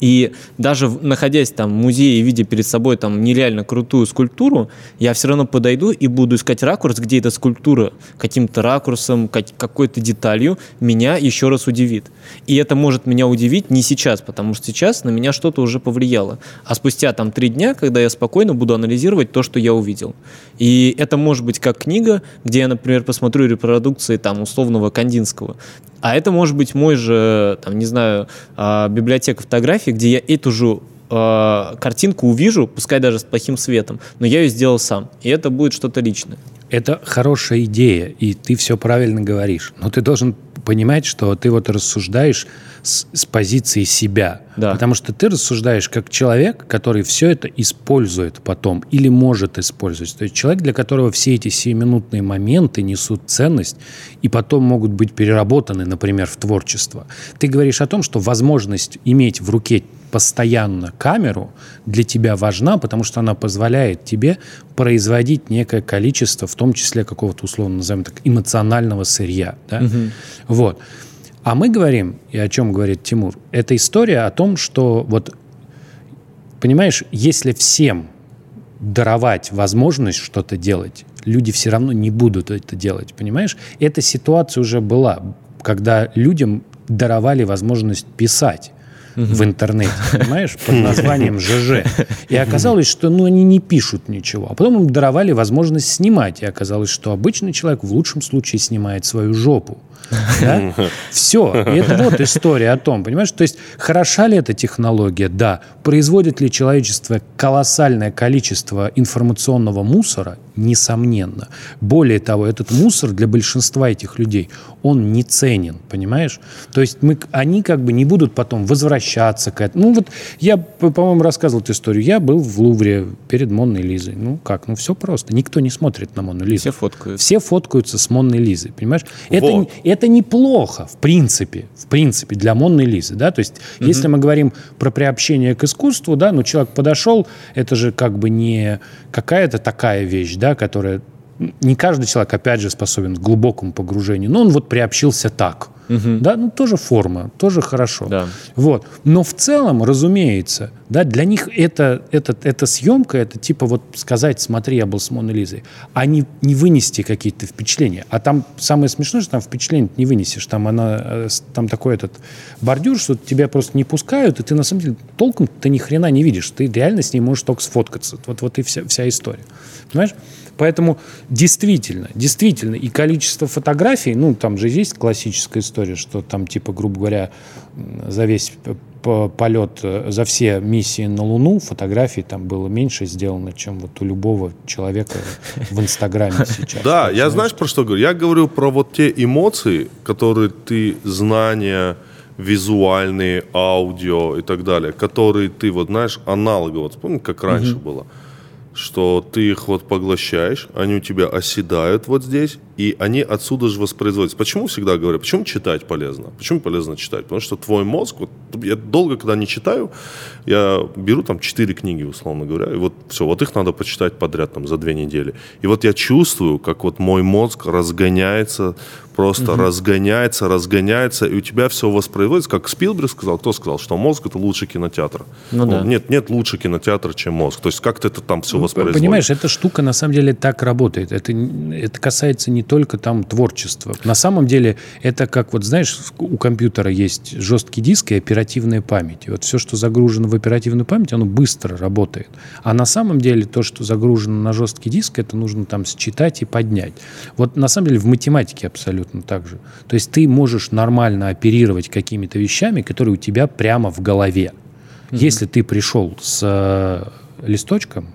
и даже находясь там в музее и видя перед собой там нереально крутую скульптуру, я все равно подойду и буду искать ракурс, где эта скульптура каким-то ракурсом, какой-то деталью меня еще раз удивит. И это может меня удивить не сейчас, потому что сейчас на меня что-то уже повлияло. А спустя там три дня, когда я спокойно буду анализировать то, что я увидел. И это может быть как книга, где я, например, посмотрю репродукции там условного Кандинского. А это может быть мой же, там, не знаю, а, библиотека фотографий, где я эту же а, картинку увижу, пускай даже с плохим светом, но я ее сделал сам. И это будет что-то личное. Это хорошая идея, и ты все правильно говоришь. Но ты должен понимать, что ты вот рассуждаешь с, с позиции себя. Да. Потому что ты рассуждаешь как человек, который все это использует потом или может использовать. То есть человек, для которого все эти сиюминутные моменты несут ценность и потом могут быть переработаны, например, в творчество. Ты говоришь о том, что возможность иметь в руке постоянно камеру для тебя важна, потому что она позволяет тебе производить некое количество, в том числе какого-то, условно назовем так, эмоционального сырья. Да? Угу. Вот. А мы говорим, и о чем говорит Тимур, это история о том, что вот, понимаешь, если всем даровать возможность что-то делать, люди все равно не будут это делать, понимаешь? Эта ситуация уже была, когда людям даровали возможность писать в интернете, понимаешь, под названием ЖЖ. И оказалось, что ну, они не пишут ничего. А потом им даровали возможность снимать. И оказалось, что обычный человек в лучшем случае снимает свою жопу. Да? Все. И это вот история о том, понимаешь? То есть хороша ли эта технология? Да. Производит ли человечество колоссальное количество информационного мусора? Несомненно. Более того, этот мусор для большинства этих людей, он не ценен, понимаешь? То есть мы, они как бы не будут потом возвращаться к этому. Ну вот я, по-моему, рассказывал эту историю. Я был в Лувре перед Монной Лизой. Ну как? Ну все просто. Никто не смотрит на Монну Лизу. Все фоткаются. Все фоткаются с Монной Лизой, понимаешь? Вот. Это, это неплохо, в принципе, в принципе, для Монны Лизы, да, то есть угу. если мы говорим про приобщение к искусству, да, ну, человек подошел, это же как бы не какая-то такая вещь, да, которая не каждый человек, опять же, способен к глубокому погружению, но он вот приобщился так. Угу. Да, ну тоже форма, тоже хорошо. Да. Вот. Но в целом, разумеется, да, для них это, это, эта съемка, это типа вот сказать, смотри, я был с Моной Лизой, а не, не вынести какие-то впечатления. А там самое смешное, что там впечатление не вынесешь. Там, она, э, там такой этот бордюр, что тебя просто не пускают, и ты на самом деле толком ты ни хрена не видишь. Ты реально с ней можешь только сфоткаться. Вот, вот и вся, вся история. Понимаешь? Поэтому действительно, действительно, и количество фотографий, ну, там же есть классическая история, что там, типа, грубо говоря, за весь полет, за все миссии на Луну фотографий там было меньше сделано, чем вот у любого человека в Инстаграме сейчас. Да, я знаешь, про что говорю? Я говорю про вот те эмоции, которые ты, знания, визуальные, аудио и так далее, которые ты, вот знаешь, аналогово, вот помнишь, как раньше было? Что ты их вот поглощаешь, они у тебя оседают вот здесь, и они отсюда же воспроизводятся. Почему всегда говорю, почему читать полезно? Почему полезно читать? Потому что твой мозг, вот, я долго когда не читаю, я беру там четыре книги, условно говоря, и вот все, вот их надо почитать подряд там за две недели. И вот я чувствую, как вот мой мозг разгоняется, просто угу. разгоняется, разгоняется, и у тебя все воспроизводится, как Спилберг сказал, кто сказал, что мозг это лучше кинотеатр. Ну, ну, да. Нет, нет лучше кинотеатра, чем мозг. То есть как-то это там все ну, воспроизводится. Понимаешь, эта штука на самом деле так работает. Это, это касается не только там творчества. На самом деле это как вот, знаешь, у компьютера есть жесткий диск и оперативная память. И вот все, что загружено в оперативную память, оно быстро работает. А на самом деле то, что загружено на жесткий диск, это нужно там считать и поднять. Вот на самом деле в математике абсолютно абсолютно так же. То есть ты можешь нормально оперировать какими-то вещами, которые у тебя прямо в голове. Mm-hmm. Если ты пришел с э, листочком,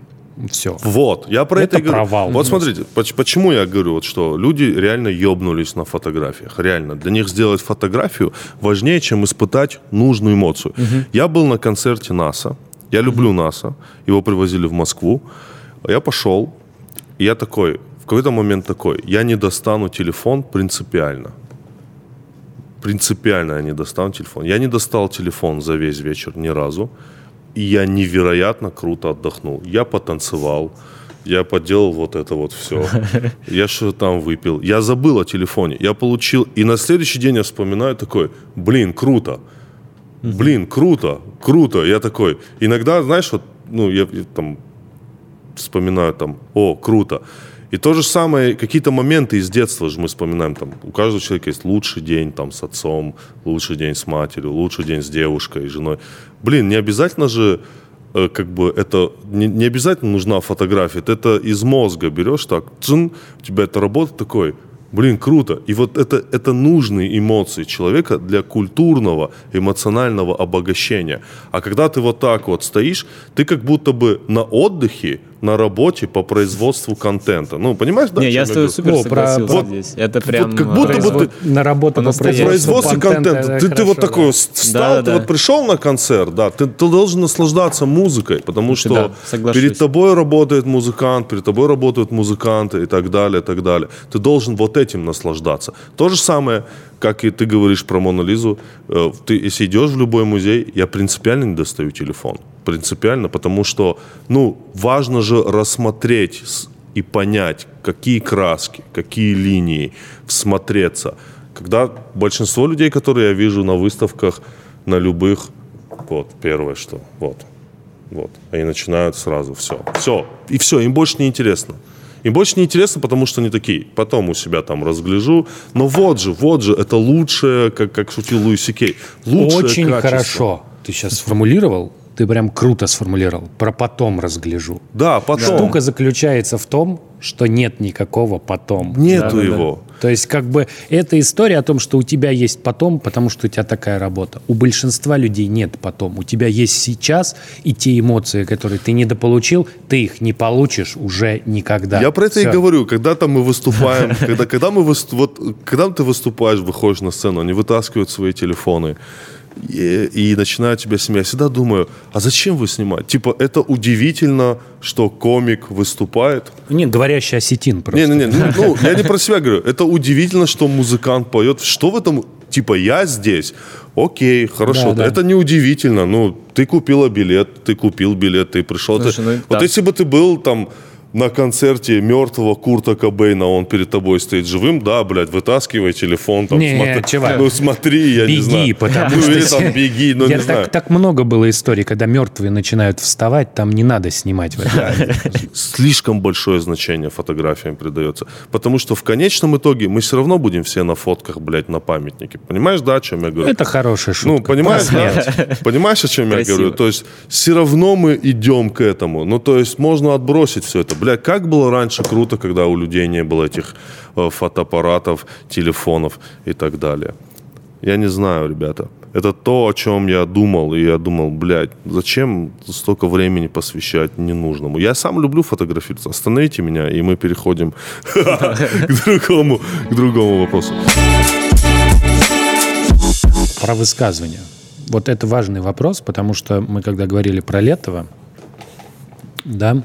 все. Вот, я про это, это провал. Вот смотрите, почему я говорю, вот, что люди реально ебнулись на фотографиях. Реально. Для них сделать фотографию важнее, чем испытать нужную эмоцию. Угу. Я был на концерте НАСА. Я люблю НАСА. Его привозили в Москву. Я пошел. И я такой, в какой-то момент такой, я не достану телефон принципиально. Принципиально я не достану телефон. Я не достал телефон за весь вечер ни разу. И я невероятно круто отдохнул. Я потанцевал, я поделал вот это вот все. Я что-то там выпил. Я забыл о телефоне. Я получил... И на следующий день я вспоминаю такой, блин, круто. Блин, круто, круто. Я такой... Иногда, знаешь, вот, ну, я, я там вспоминаю там, о, круто. И то же самое, какие-то моменты из детства же мы вспоминаем. Там, у каждого человека есть лучший день там, с отцом, лучший день с матерью, лучший день с девушкой, женой. Блин, не обязательно же э, как бы это не, не обязательно нужна фотография, ты это из мозга берешь так, цин, у тебя это работает такой, блин, круто. И вот это, это нужные эмоции человека для культурного, эмоционального обогащения. А когда ты вот так вот стоишь, ты как будто бы на отдыхе, на работе по производству контента. Ну, понимаешь, да? Не, я с тобой супер О, про- согласился вот- здесь. Это прям... вот как будто бы э, ты- на работу по производству, производстве контента. Ты, ты вот такой встал, Да, ты да. вот пришел на концерт, да, ты, ты должен наслаждаться музыкой, потому что перед тобой работает музыкант, перед тобой работают музыканты и так далее, и так далее. Ты должен вот этим наслаждаться. То же самое, как и ты говоришь про Мону Лизу. Э, Ты, если идешь в любой музей, я принципиально не достаю телефон. Принципиально, потому что, ну, важно же рассмотреть и понять, какие краски, какие линии, всмотреться. Когда большинство людей, которые я вижу на выставках, на любых, вот, первое что, вот, вот, они начинают сразу, все, все, и все, им больше не интересно. Им больше не интересно, потому что они такие, потом у себя там разгляжу, но вот же, вот же, это лучшее, как, как шутил Луи Сикей, лучшее Очень качество. хорошо. Ты сейчас сформулировал, ты прям круто сформулировал. Про потом разгляжу. Да, потом. Штука заключается в том, что нет никакого потом. Нету Да-да-да. его. То есть, как бы, это история о том, что у тебя есть потом, потому что у тебя такая работа. У большинства людей нет потом. У тебя есть сейчас, и те эмоции, которые ты недополучил, ты их не получишь уже никогда. Я про это и Всё. говорю. Когда-то мы выступаем, когда, когда, мы вот, когда ты выступаешь, выходишь на сцену, они вытаскивают свои телефоны и, и начинают тебя снимать. Я всегда думаю, а зачем вы снимаете? Типа, это удивительно, что комик выступает. Не, говорящий осетин просто. Не-не-не, ну, ну, я не про себя говорю. Это удивительно, что музыкант поет. Что в этом? Типа, я здесь. Окей, хорошо. Да, да. Это не удивительно. Ну, ты купила билет, ты купил билет, ты пришел. Ты- Слушай, ну, вот так. если бы ты был там на концерте мертвого Курта Кобейна, он перед тобой стоит живым, да, блядь, вытаскивай телефон, там, Не, смотри, чувак. ну смотри, я не Беги, знаю. потому ну, что... или там беги, ну Я не так, знаю. так много было историй, когда мертвые начинают вставать, там не надо снимать. слишком большое значение фотографиям придается. Потому что в конечном итоге мы все равно будем все на фотках, блядь, на памятнике. Понимаешь, да, о чем я говорю? Это хорошая шутка. Ну, понимаешь, да? понимаешь, о чем я Красиво. говорю? То есть все равно мы идем к этому. Ну, то есть можно отбросить все это. Бля, как было раньше круто, когда у людей не было этих э, фотоаппаратов, телефонов и так далее. Я не знаю, ребята. Это то, о чем я думал, и я думал, блядь, зачем столько времени посвящать ненужному? Я сам люблю фотографироваться. Остановите меня, и мы переходим к другому, к другому вопросу. Про высказывание. Вот это важный вопрос, потому что мы когда говорили про Летова, да,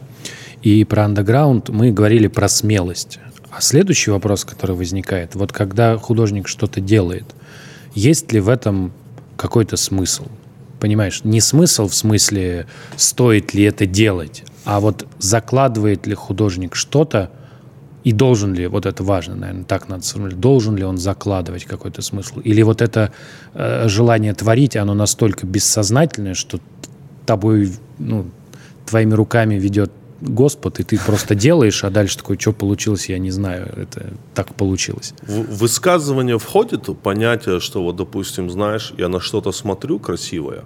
и про андеграунд, мы говорили про смелость. А следующий вопрос, который возникает, вот когда художник что-то делает, есть ли в этом какой-то смысл? Понимаешь, не смысл в смысле, стоит ли это делать, а вот закладывает ли художник что-то, и должен ли, вот это важно, наверное, так надо сформулировать, должен ли он закладывать какой-то смысл? Или вот это э, желание творить, оно настолько бессознательное, что тобой, ну, твоими руками ведет Господь, и ты просто делаешь, а дальше такой, что получилось, я не знаю, это так получилось. В высказывание входит понятие, что вот, допустим, знаешь, я на что-то смотрю красивое.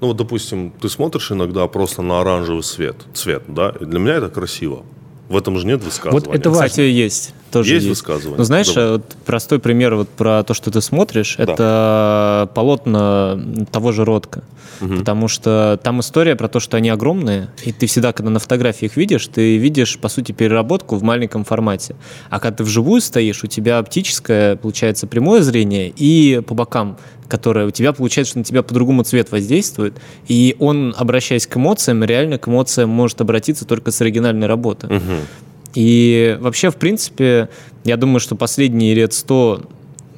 Ну вот, допустим, ты смотришь иногда просто на оранжевый свет, цвет, да, и для меня это красиво. В этом же нет высказывания. Вот это важно. Кстати, есть. Тоже Есть есть. высказывание? Ну, знаешь, Давай. вот простой пример вот про то, что ты смотришь, это полотна того же Ротко. Потому что там история про то, что они огромные, и ты всегда, когда на фотографии их видишь, ты видишь, по сути, переработку в маленьком формате. А когда ты вживую стоишь, у тебя оптическое, получается, прямое зрение и по бокам, которое у тебя получается, что на тебя по-другому цвет воздействует, и он, обращаясь к эмоциям, реально к эмоциям может обратиться только с оригинальной работы. И вообще, в принципе, я думаю, что последние лет сто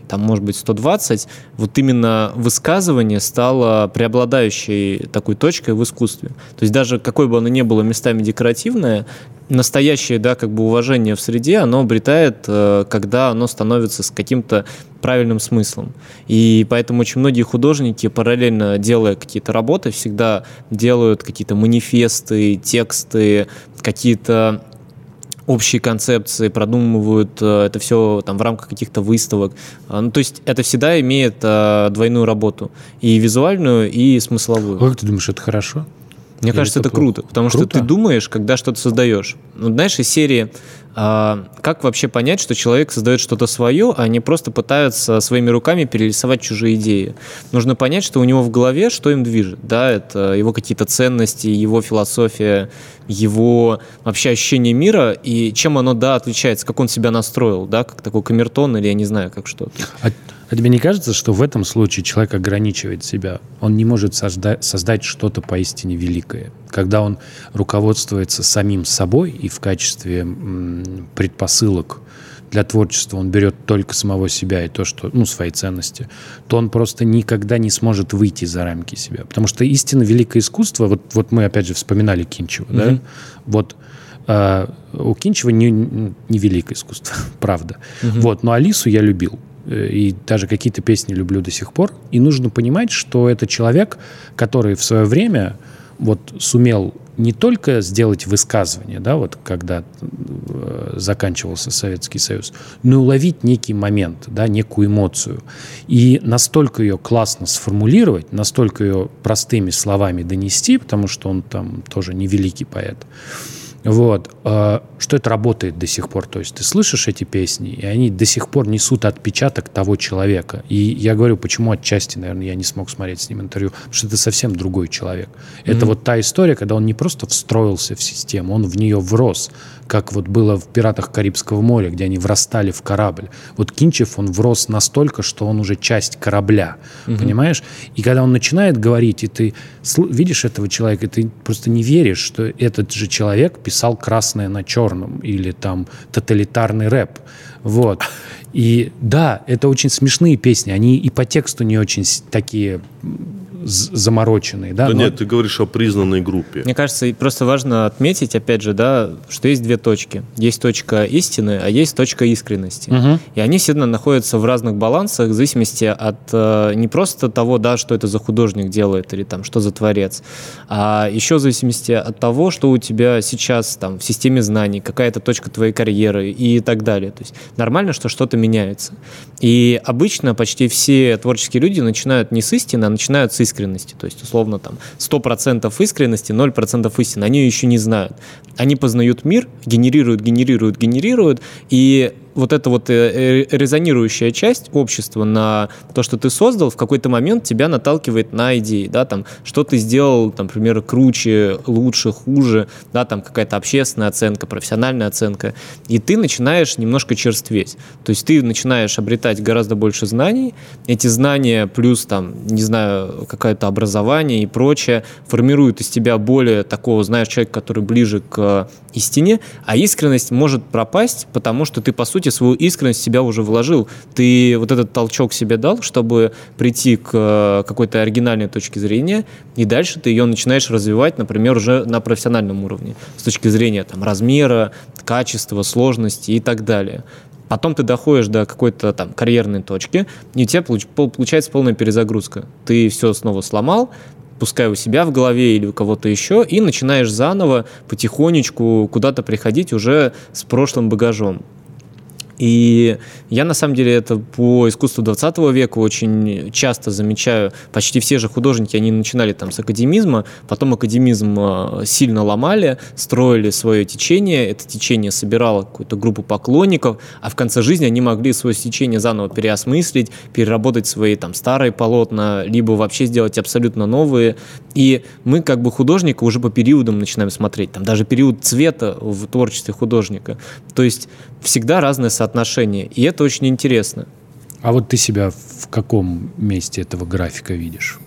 там, может быть, 120, вот именно высказывание стало преобладающей такой точкой в искусстве. То есть даже какой бы оно ни было местами декоративное, настоящее, да, как бы уважение в среде, оно обретает, э, когда оно становится с каким-то правильным смыслом. И поэтому очень многие художники, параллельно делая какие-то работы, всегда делают какие-то манифесты, тексты, какие-то общие концепции, продумывают э, это все там в рамках каких-то выставок. А, ну, то есть это всегда имеет э, двойную работу, и визуальную, и смысловую. Как ты думаешь, это хорошо? Мне Или кажется, это, это круто, потому круто? что ты думаешь, когда что-то создаешь. Ну, знаешь, из серии а, как вообще понять, что человек создает что-то свое, а не просто пытается своими руками перерисовать чужие идеи? Нужно понять, что у него в голове, что им движет. Да, это его какие-то ценности, его философия, его вообще ощущение мира, и чем оно, да, отличается, как он себя настроил, да, как такой камертон или я не знаю, как что-то. А, а тебе не кажется, что в этом случае человек ограничивает себя? Он не может созда- создать что-то поистине великое когда он руководствуется самим собой и в качестве предпосылок для творчества он берет только самого себя и то, что, ну, свои ценности, то он просто никогда не сможет выйти за рамки себя. Потому что истинно великое искусство, вот, вот мы опять же вспоминали Кинчева, mm-hmm. да, вот э, у Кинчева не, не великое искусство, правда. Mm-hmm. Вот, но Алису я любил и даже какие-то песни люблю до сих пор. И нужно понимать, что это человек, который в свое время вот сумел не только сделать высказывание, да, вот когда э, заканчивался Советский Союз, но и уловить некий момент, да, некую эмоцию. И настолько ее классно сформулировать, настолько ее простыми словами донести, потому что он там тоже не великий поэт, вот. А, что это работает до сих пор. То есть ты слышишь эти песни, и они до сих пор несут отпечаток того человека. И я говорю, почему отчасти, наверное, я не смог смотреть с ним интервью, потому что это совсем другой человек. Mm-hmm. Это вот та история, когда он не просто встроился в систему, он в нее врос как вот было в «Пиратах Карибского моря», где они врастали в корабль. Вот Кинчев, он врос настолько, что он уже часть корабля, угу. понимаешь? И когда он начинает говорить, и ты видишь этого человека, и ты просто не веришь, что этот же человек писал «Красное на черном» или там «Тоталитарный рэп». Вот. И да, это очень смешные песни, они и по тексту не очень такие замороченные. Да, да но... нет, ты говоришь о признанной группе. Мне кажется, просто важно отметить, опять же, да, что есть две точки. Есть точка истины, а есть точка искренности. Угу. И они всегда находятся в разных балансах в зависимости от э, не просто того, да, что это за художник делает или там что за творец, а еще в зависимости от того, что у тебя сейчас там в системе знаний, какая-то точка твоей карьеры и так далее. То есть нормально, что что-то меняется. И обычно почти все творческие люди начинают не с истины, а начинают с искренности искренности. То есть, условно, там 100% искренности, 0% истины. Они еще не знают. Они познают мир, генерируют, генерируют, генерируют, и вот эта вот э, э, резонирующая часть общества на то, что ты создал, в какой-то момент тебя наталкивает на идеи, да, там, что ты сделал, там, например, круче, лучше, хуже, да, там, какая-то общественная оценка, профессиональная оценка, и ты начинаешь немножко черстветь, то есть ты начинаешь обретать гораздо больше знаний, эти знания плюс, там, не знаю, какое-то образование и прочее формируют из тебя более такого, знаешь, человека, который ближе к истине, а искренность может пропасть, потому что ты, по сути, свою искренность в себя уже вложил. Ты вот этот толчок себе дал, чтобы прийти к э, какой-то оригинальной точке зрения, и дальше ты ее начинаешь развивать, например, уже на профессиональном уровне, с точки зрения там, размера, качества, сложности и так далее. Потом ты доходишь до какой-то там карьерной точки, и у тебя получается полная перезагрузка. Ты все снова сломал, пускай у себя в голове или у кого-то еще, и начинаешь заново потихонечку куда-то приходить уже с прошлым багажом. И я, на самом деле, это по искусству 20 века очень часто замечаю. Почти все же художники, они начинали там с академизма, потом академизм э, сильно ломали, строили свое течение, это течение собирало какую-то группу поклонников, а в конце жизни они могли свое течение заново переосмыслить, переработать свои там старые полотна, либо вообще сделать абсолютно новые. И мы как бы художника уже по периодам начинаем смотреть, там даже период цвета в творчестве художника. То есть всегда разное соотношение, и это очень интересно. А вот ты себя в каком месте этого графика видишь?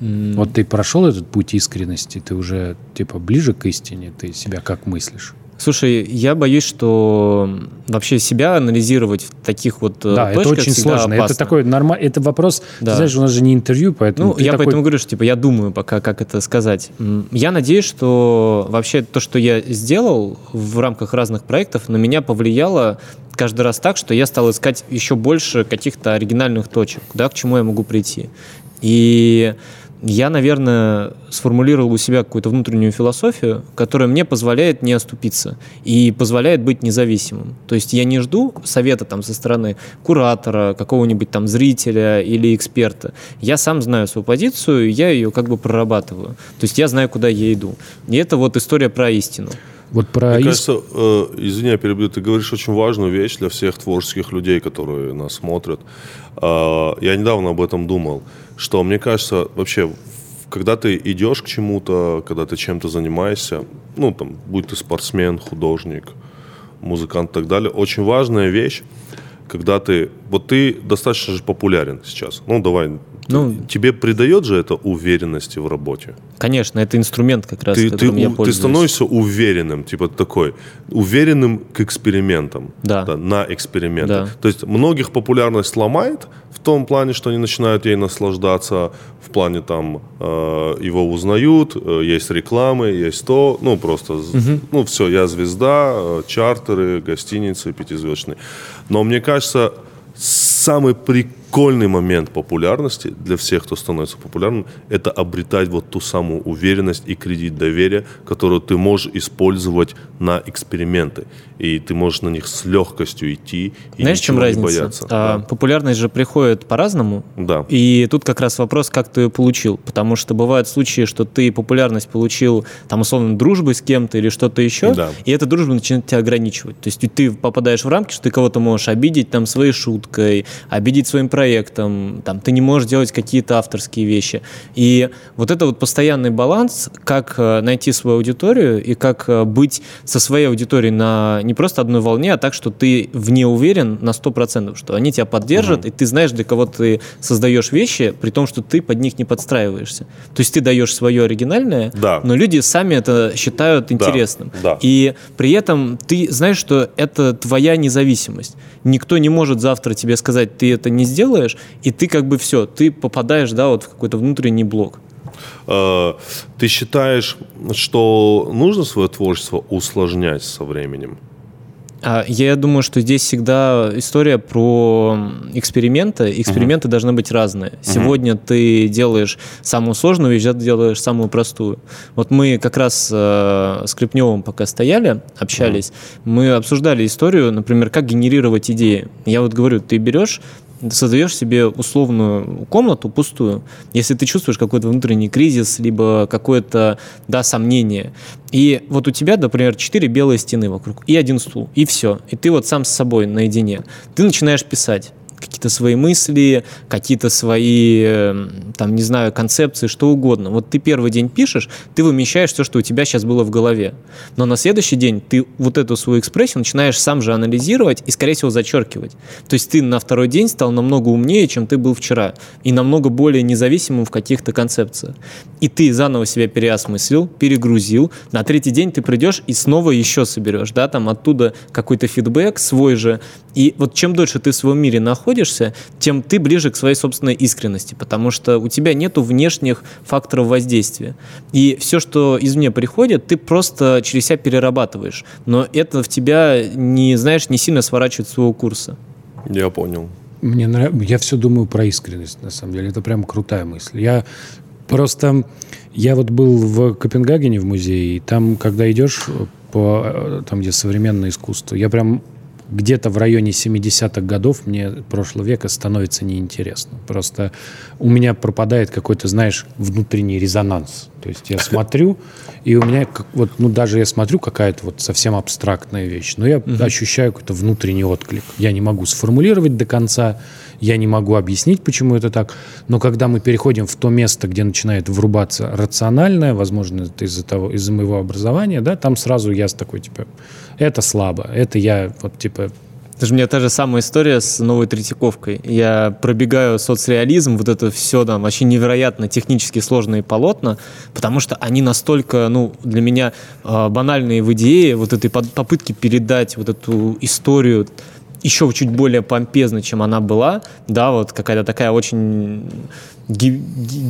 Mm. Вот ты прошел этот путь искренности, ты уже типа ближе к истине, ты себя как мыслишь? Слушай, я боюсь, что вообще себя анализировать в таких вот э, Да, это очень сложно. опасно. Это такой нормальный, это вопрос, Да. ты знаешь, у нас же не интервью, поэтому Ну, я такой- поэтому говорю, что типа я думаю пока, как это сказать. Я надеюсь, что вообще то, что я сделал в рамках разных проектов, на меня повлияло каждый раз так, что я стал искать еще больше каких-то оригинальных точек, да, к чему я могу прийти. И я, наверное, сформулировал у себя какую-то внутреннюю философию, которая мне позволяет не оступиться и позволяет быть независимым. То есть я не жду совета там со стороны куратора, какого-нибудь там зрителя или эксперта. Я сам знаю свою позицию, и я ее как бы прорабатываю. То есть я знаю, куда я иду. И это вот история про истину. Вот про Мне иск- кажется, э, извини, я перебью, ты говоришь очень важную вещь для всех творческих людей, которые нас смотрят. Э, я недавно об этом думал, что мне кажется, вообще, когда ты идешь к чему-то, когда ты чем-то занимаешься, ну, там, будь ты спортсмен, художник, музыкант и так далее, очень важная вещь, когда ты, вот ты достаточно же популярен сейчас, ну, давай, Ну- тебе придает же это уверенности в работе? Конечно, это инструмент как раз, ты, ты, я у- ты становишься уверенным, типа такой, уверенным к экспериментам, Да. на эксперименты. Да. То есть многих популярность ломает в том плане, что они начинают ей наслаждаться, в плане там э, его узнают, э, есть рекламы, есть то, ну просто, з- ну все, я звезда, э, чартеры, гостиницы пятизвездочные. Но мне кажется, самый прикольный момент популярности для всех, кто становится популярным, это обретать вот ту самую уверенность и кредит доверия, которую ты можешь использовать на эксперименты. И ты можешь на них с легкостью идти и Знаешь, чем ничего не разница? бояться. А, Популярность же приходит по-разному. Да. И тут как раз вопрос, как ты ее получил. Потому что бывают случаи, что ты популярность получил, там, условно, дружбой с кем-то или что-то еще, Да. и эта дружба начинает тебя ограничивать. То есть ты попадаешь в рамки, что ты кого-то можешь обидеть там своей шуткой, обидеть своим проектом, там, ты не можешь делать какие-то авторские вещи. И вот это вот постоянный баланс, как э, найти свою аудиторию и как э, быть со своей аудиторией на не просто одной волне, а так, что ты в ней уверен на 100%, что они тебя поддержат, и ты знаешь, для кого ты создаешь вещи, при том, что ты под них не подстраиваешься. То есть ты даешь свое оригинальное, Да. но люди сами это считают интересным. да. И при этом ты знаешь, что это твоя независимость. Никто не может завтра тебе сказать, ты это не сделаешь, и ты как бы все, ты попадаешь, да, вот в какой-то внутренний блок. Э, Ты считаешь, что нужно свое творчество усложнять со временем? А, Я думаю, что здесь всегда история про эксперименты. Эксперименты должны быть разные. Сегодня ты делаешь самую сложную вещь, завтра делаешь самую простую. Вот мы как раз э, с Крепневым пока стояли, общались, мы обсуждали историю, например, как генерировать идеи. Я вот говорю, ты берешь создаешь себе условную комнату пустую, если ты чувствуешь какой-то внутренний кризис, либо какое-то, да, сомнение. И вот у тебя, например, четыре белые стены вокруг, и один стул, и все. И ты вот сам с собой наедине. Ты начинаешь писать какие-то свои мысли, какие-то свои, э, там, не знаю, концепции, что угодно. Вот ты первый день пишешь, ты вымещаешь все, что у тебя сейчас было в голове. Но на следующий день ты вот эту свою экспрессию начинаешь сам же анализировать и, скорее всего, зачеркивать. То есть ты на второй день стал намного умнее, чем ты был вчера, и намного более независимым в каких-то концепциях. И ты заново себя переосмыслил, перегрузил. На третий день ты придешь и снова еще соберешь, да, там оттуда какой-то фидбэк свой же. И вот чем дольше ты в своем мире находишься, тем ты ближе к своей собственной искренности, потому что у тебя нету внешних факторов воздействия. И все, что извне приходит, ты просто через себя перерабатываешь. Но это в тебя не, знаешь, не сильно сворачивает своего курса. Я понял. Мне нравится, я все думаю про искренность, на самом деле. Это прям крутая мысль. Я просто, я вот был в Копенгагене в музее, и там, когда идешь по, э, там, где современное искусство, я прям где-то в районе 70-х годов мне прошлого века становится неинтересно. Просто у меня пропадает какой-то, знаешь, внутренний резонанс. То есть я смотрю, и у меня, как- вот, ну, даже я смотрю какая-то вот совсем абстрактная вещь, но я ощущаю какой-то внутренний отклик. Я не могу сформулировать до конца, я не могу объяснить, почему это так, но когда мы переходим в то место, где начинает врубаться рациональное, возможно, это из-за того, из-за моего образования, да, там сразу я такой, типа, это слабо, это я, вот, типа, Это же у меня та же самая история с новой Третьяковкой. Я пробегаю соцреализм, вот это все там вообще невероятно технически сложные полотна, потому что они настолько, ну, для меня э, банальные в идее, вот этой попытки передать вот эту историю еще чуть более помпезно, чем она была, да, вот какая-то такая очень ги-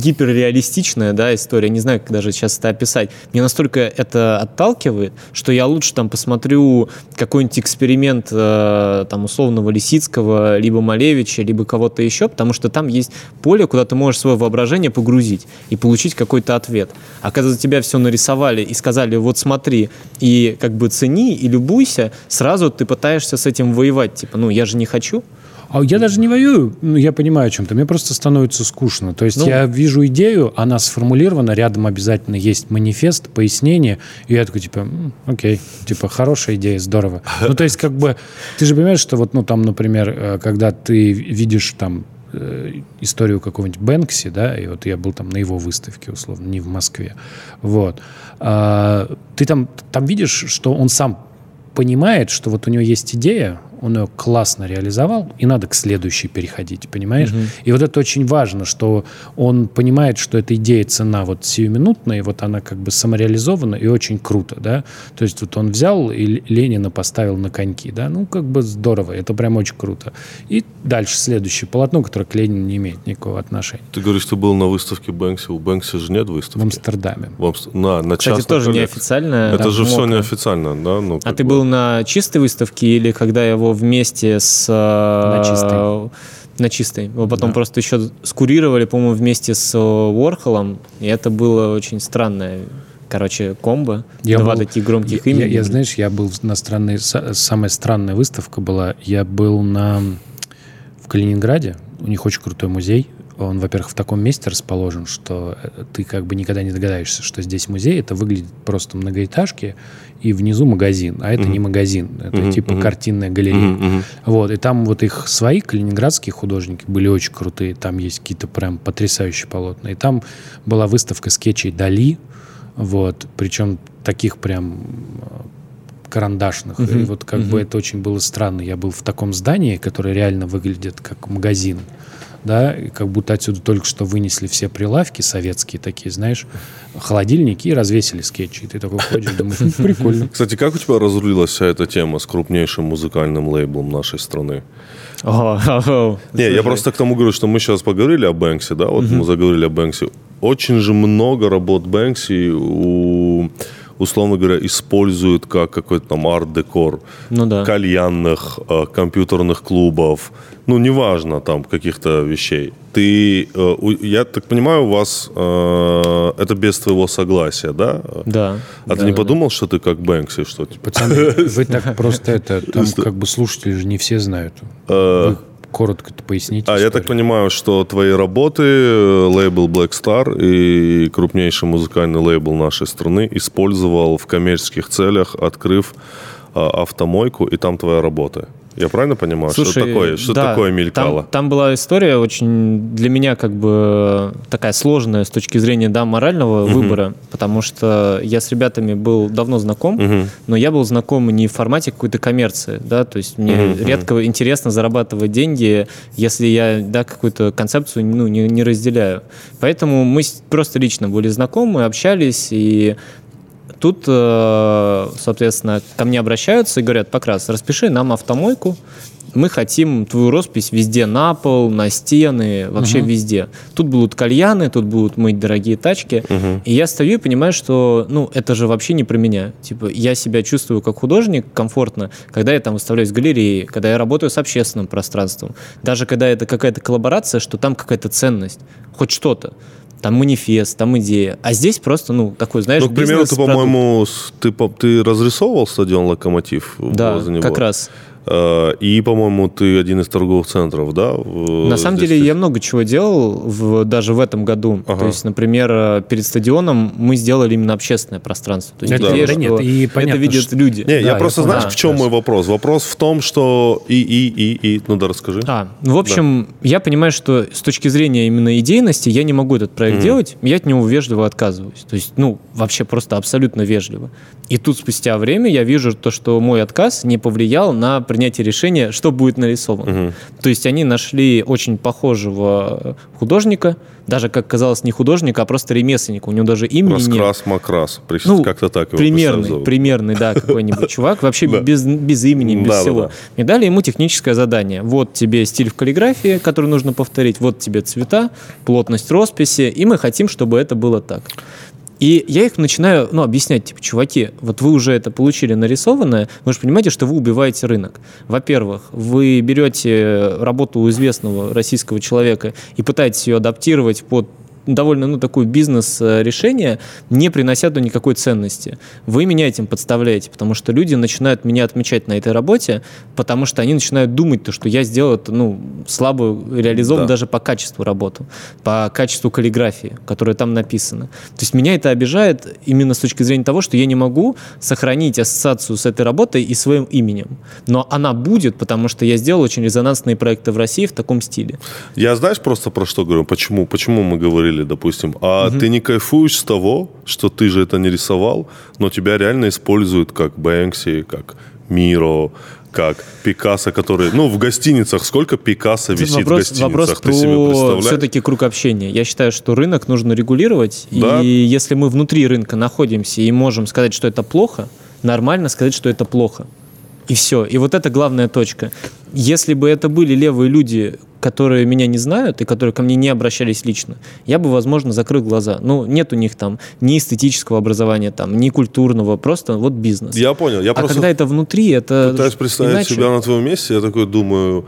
гиперреалистичная, да, история, не знаю, как даже сейчас это описать. Мне настолько это отталкивает, что я лучше там посмотрю какой-нибудь эксперимент э, там условного Лисицкого, либо Малевича, либо кого-то еще, потому что там есть поле, куда ты можешь свое воображение погрузить и получить какой-то ответ. А когда за тебя все нарисовали и сказали, вот смотри, и как бы цени и любуйся, сразу ты пытаешься с этим воевать, типа, ну, я же не хочу, а я даже не воюю, ну, я понимаю о чем-то. Мне просто становится скучно. То есть ну, я вижу идею, она сформулирована, рядом обязательно есть манифест, пояснение, и я такой, типа, окей, типа, хорошая идея, здорово. Ну, то есть, как бы, ты же понимаешь, что вот, ну, там, например, э, когда ты видишь там э, историю какого-нибудь Бэнкси, да, и вот я был там на его выставке, условно, не в Москве, вот, а, ты там, там видишь, что он сам понимает, что вот у него есть идея, он ее классно реализовал, и надо к следующей переходить, понимаешь? Угу. И вот это очень важно, что он понимает, что эта идея цена вот сиюминутная, и вот она как бы самореализована, и очень круто, да? То есть вот он взял и Ленина поставил на коньки, да? Ну, как бы здорово, это прям очень круто. И дальше следующее полотно, которое к Ленину не имеет никакого отношения. Ты говоришь, ты был на выставке Бэнкси, у Бэнкси же нет выставки? В Амстердаме. В Амст... на, на Кстати, тоже неофициально. Это да, же все неофициально, да? Ну, а ты бы... был на чистой выставке или когда его его вместе с... Э, на чистой. На чистой. Его потом да. просто еще скурировали, по-моему, вместе с Уорхолом, и это было очень странное короче, комбо. Я Два был, таких громких я, имени. Я, я, знаешь, я был на странной... Самая странная выставка была. Я был на... В Калининграде. У них очень крутой музей. Он, во-первых, в таком месте расположен, что э, ты как бы никогда не догадаешься, что здесь музей. Это выглядит просто многоэтажки, и внизу магазин. А это mm-hmm. не магазин, это mm-hmm. типа mm-hmm. картинная галерея. Mm-hmm. Вот, и там вот их свои калининградские художники были очень крутые. Там есть какие-то прям потрясающие полотна. И там была выставка скетчей Дали, вот, причем таких прям э, карандашных. Uh-huh. И вот как uh-huh. бы это очень было странно. Я был в таком здании, которое реально выглядит как магазин да, как будто отсюда только что вынесли все прилавки советские такие, знаешь, холодильники и развесили скетчи. И ты такой ходишь, думаешь, «Ну, прикольно. Кстати, как у тебя разрулилась вся эта тема с крупнейшим музыкальным лейблом нашей страны? Не, я просто к тому говорю, что мы сейчас поговорили о Бэнксе, да, вот мы заговорили о Бэнксе. Очень же много работ Бэнкси у условно говоря, используют как какой-то там арт-декор ну, да. кальянных, э, компьютерных клубов, ну, неважно, там, каких-то вещей. Ты, э, я так понимаю, у вас э, это без твоего согласия, да? Да. А да, ты не да, подумал, что ты как Бэнкси, что типа? Пацаны, вы так просто это, там как бы слушатели же не все знают. Э, вы коротко поясните. А, историю. я так понимаю, что твои работы, э, лейбл Black Star и крупнейший музыкальный лейбл нашей страны использовал в коммерческих целях, открыв автомойку, и там твоя работа. Я правильно понимаю, Слушай, что такое, что да, такое мелькало? Там, там была история очень для меня как бы такая сложная с точки зрения да, морального угу. выбора, потому что я с ребятами был давно знаком, угу. но я был знаком не в формате какой-то коммерции, да, то есть мне угу. редко интересно зарабатывать деньги, если я да, какую-то концепцию ну, не, не разделяю. Поэтому мы просто лично были знакомы, общались, и Тут, э, соответственно, ко мне обращаются и говорят, Покрас, распиши нам автомойку, мы хотим твою роспись везде на пол, на стены, вообще угу. везде. Тут будут кальяны, тут будут мыть дорогие тачки. Угу. И я стою и понимаю, что, ну, это же вообще не про меня. Типа, я себя чувствую как художник комфортно, когда я там выставляюсь в галерее, когда я работаю с общественным пространством. Даже когда это какая-то коллаборация, что там какая-то ценность, хоть что-то там манифест, там идея. А здесь просто, ну, такой, знаешь, Ну, к примеру, ты, по-моему, ты, ты разрисовывал стадион «Локомотив» да, возле него? как раз. Э, и, по-моему, ты один из торговых центров, да? На самом деле я много чего делал в, даже в этом году. Ага. То есть, например, э, перед стадионом мы сделали именно общественное пространство. То есть, да, идея, да, что нет, и понятно, это видят что... люди. Не, да, я просто, знаешь, да, в чем мой вопрос? Вопрос в том, что и, и, и, и, ну да, расскажи. А, ну, в общем, да. я понимаю, что с точки зрения именно идейности я не могу этот проект mm делать, я от него вежливо отказываюсь. То есть, ну, вообще просто абсолютно вежливо. И тут спустя время я вижу то, что мой отказ не повлиял на принятия решения, что будет нарисовано. Мгм. То есть они нашли очень похожего художника, даже, как казалось, не художника, а просто ремесленника. У него даже имени нет. Раскрас Макрас. Приш- Ну, Как-то так его примерный, примерный, да, какой-нибудь чувак, вообще без, без имени, без всего. И дали ему техническое задание. Вот тебе стиль в каллиграфии, который нужно повторить, вот тебе цвета, плотность росписи, и мы хотим, чтобы это было так. И я их начинаю, ну, объяснять, типа, чуваки, вот вы уже это получили нарисованное, вы же понимаете, что вы убиваете рынок. Во-первых, вы берете работу у известного российского человека и пытаетесь ее адаптировать под довольно, ну, такое бизнес-решение, не принося туда никакой ценности. Вы меня этим подставляете, потому что люди начинают меня отмечать на этой работе, потому что они начинают думать, то, что я сделал это, ну, слабо реализован Да. даже по качеству работу, по качеству каллиграфии, которая там написана. То есть меня это обижает именно с точки зрения того, что я не могу сохранить ассоциацию с этой работой и своим именем. Но она будет, потому что я сделал очень резонансные проекты в России в таком стиле. Я знаешь просто про что говорю? Почему? Почему мы говорили, допустим, а ты не кайфуешь с того, что ты же это не рисовал, но тебя реально используют как Бэнкси, как Миро, как Пикассо, который... Ну, в гостиницах сколько Пикассо Тут висит в вопрос, гостиницах? вопрос ты про все-таки круг общения. Я считаю, что рынок нужно регулировать. Да. И если мы внутри рынка находимся и можем сказать, что это плохо, нормально сказать, что это плохо. И все. И вот это главная точка. Если бы это были левые люди, которые меня не знают и которые ко мне не обращались лично, я бы, возможно, закрыл глаза. Ну, нет у них там ни эстетического образования, там, ни культурного, просто вот бизнес. Я понял. Я а просто когда это внутри, это пытаюсь представить иначе. себя на твоем месте, я такой думаю,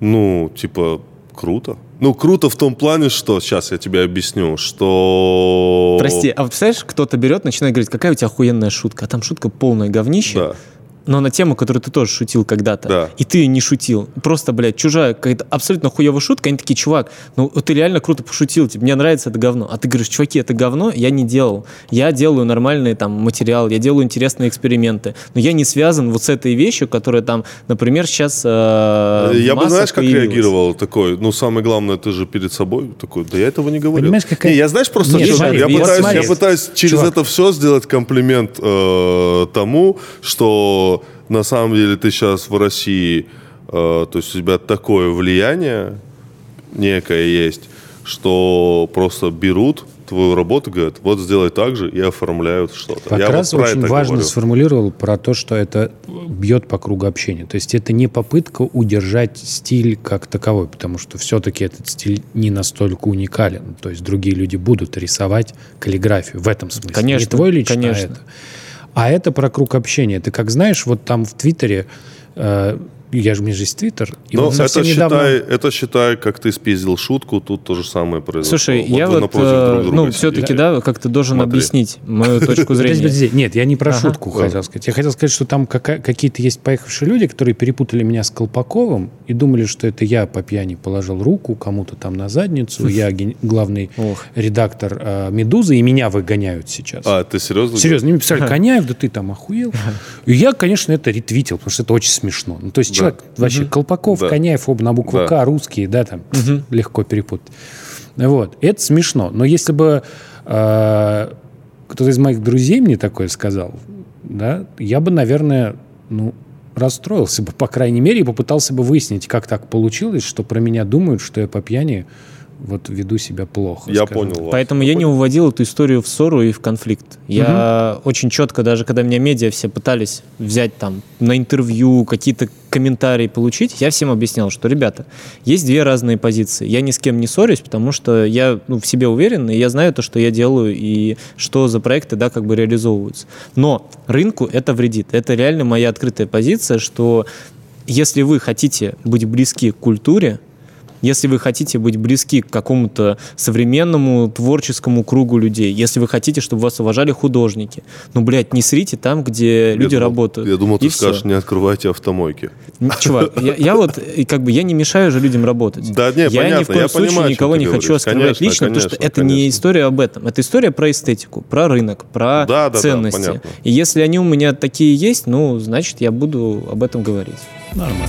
ну, типа, круто. Ну, круто в том плане, что... Сейчас я тебе объясню, что... Прости, а вот представляешь, кто-то берет, начинает говорить, какая у тебя охуенная шутка, а там шутка полное говнище, Да. Но на тему, которую ты тоже шутил когда-то, Да. и ты не шутил. Просто, блядь, чужая какая-то абсолютно хуевая шутка, они такие, чувак, ну ты реально круто пошутил, типа, мне нравится это говно. А ты говоришь, чуваки, это говно я не делал. Я делаю нормальный там материал, я делаю интересные эксперименты, но я не связан вот с этой вещью, которая там, например, сейчас э, в Я бы, знаешь, как появилась. реагировал такой, ну, самое главное, ты же перед собой такой, да я этого не говорил. Понимаешь, какая- Не, я, знаешь, просто, Нет, что- смотри, я, пытаюсь, смотри. я пытаюсь через Чувак. это все сделать комплимент э, тому, что на самом деле ты сейчас в России, э, то есть у тебя такое влияние некое есть, что просто берут твою работу, говорят, вот сделай так же и оформляют что-то. Как я раз вот очень важно говорю. сформулировал про то, что это бьет по кругу общения. То есть это не попытка удержать стиль как таковой, потому что все-таки этот стиль не настолько уникален. То есть другие люди будут рисовать каллиграфию в этом смысле. Конечно, не твой лично, конечно. а это. А это про круг общения. Ты как знаешь, вот там в Твиттере, э, я же, меня же есть Твиттер, и Ну, вот это, недавно... считай, это считай, как ты спиздил шутку, тут то же самое произошло. Слушай, Вот я вы вот, напротив э, друг друга ну, все-таки, да, как ты должен Смотри. объяснить мою точку зрения. Нет, я не про шутку хотел сказать. Я хотел сказать, что там какие-то есть поехавшие люди, которые перепутали меня с Колпаковым и думали, что это я по пьяни положил руку кому-то там на задницу. Я главный редактор э, «Медузы», и меня выгоняют сейчас. А, ты серьезно? Серьезно, мне писали, Коняев, да ты там охуел. И я, конечно, это ретвитил, потому что это очень смешно. Ну, то есть. Человек вообще Колпаков, Да. Коняев, оба на букву Да. К, русские, да, там легко перепутать. Вот. Это смешно. Но если бы э, кто-то из моих друзей мне такое сказал, да, я бы, наверное, ну, расстроился бы, по крайней мере, и попытался бы выяснить, как так получилось, что про меня думают, что я по пьяни вот веду себя плохо. Я скажем понял вас. Поэтому я не уводил эту историю в ссору и в конфликт. Я очень четко, даже когда меня медиа все пытались взять там на интервью, какие-то комментарии получить, я всем объяснял, что, ребята, есть две разные позиции. Я ни с кем не ссорюсь, потому что я ну, в себе уверен, и я знаю то, что я делаю, и что за проекты, да, как бы реализовываются. Но рынку это вредит. Это реально моя открытая позиция, что если вы хотите быть близки к культуре, если вы хотите быть близки к какому-то современному творческому кругу людей, если вы хотите, чтобы вас уважали художники, ну, блядь, не срите там, где Я люди думал- работают. Я думал, И ты всё. скажешь, не открывайте автомойки. Чувак, я, я вот, и как бы, я не мешаю же людям работать. Да, не, я ни понятно, в коем я случае понимаю, никого не ты хочу говоришь. оскорблять Конечно, лично, потому что конечно, это не конечно. история об этом. Это история про эстетику, про рынок, про Да, да, да, ценности. понятно. И если они у меня такие есть, ну, значит, я буду об этом говорить. Нормально.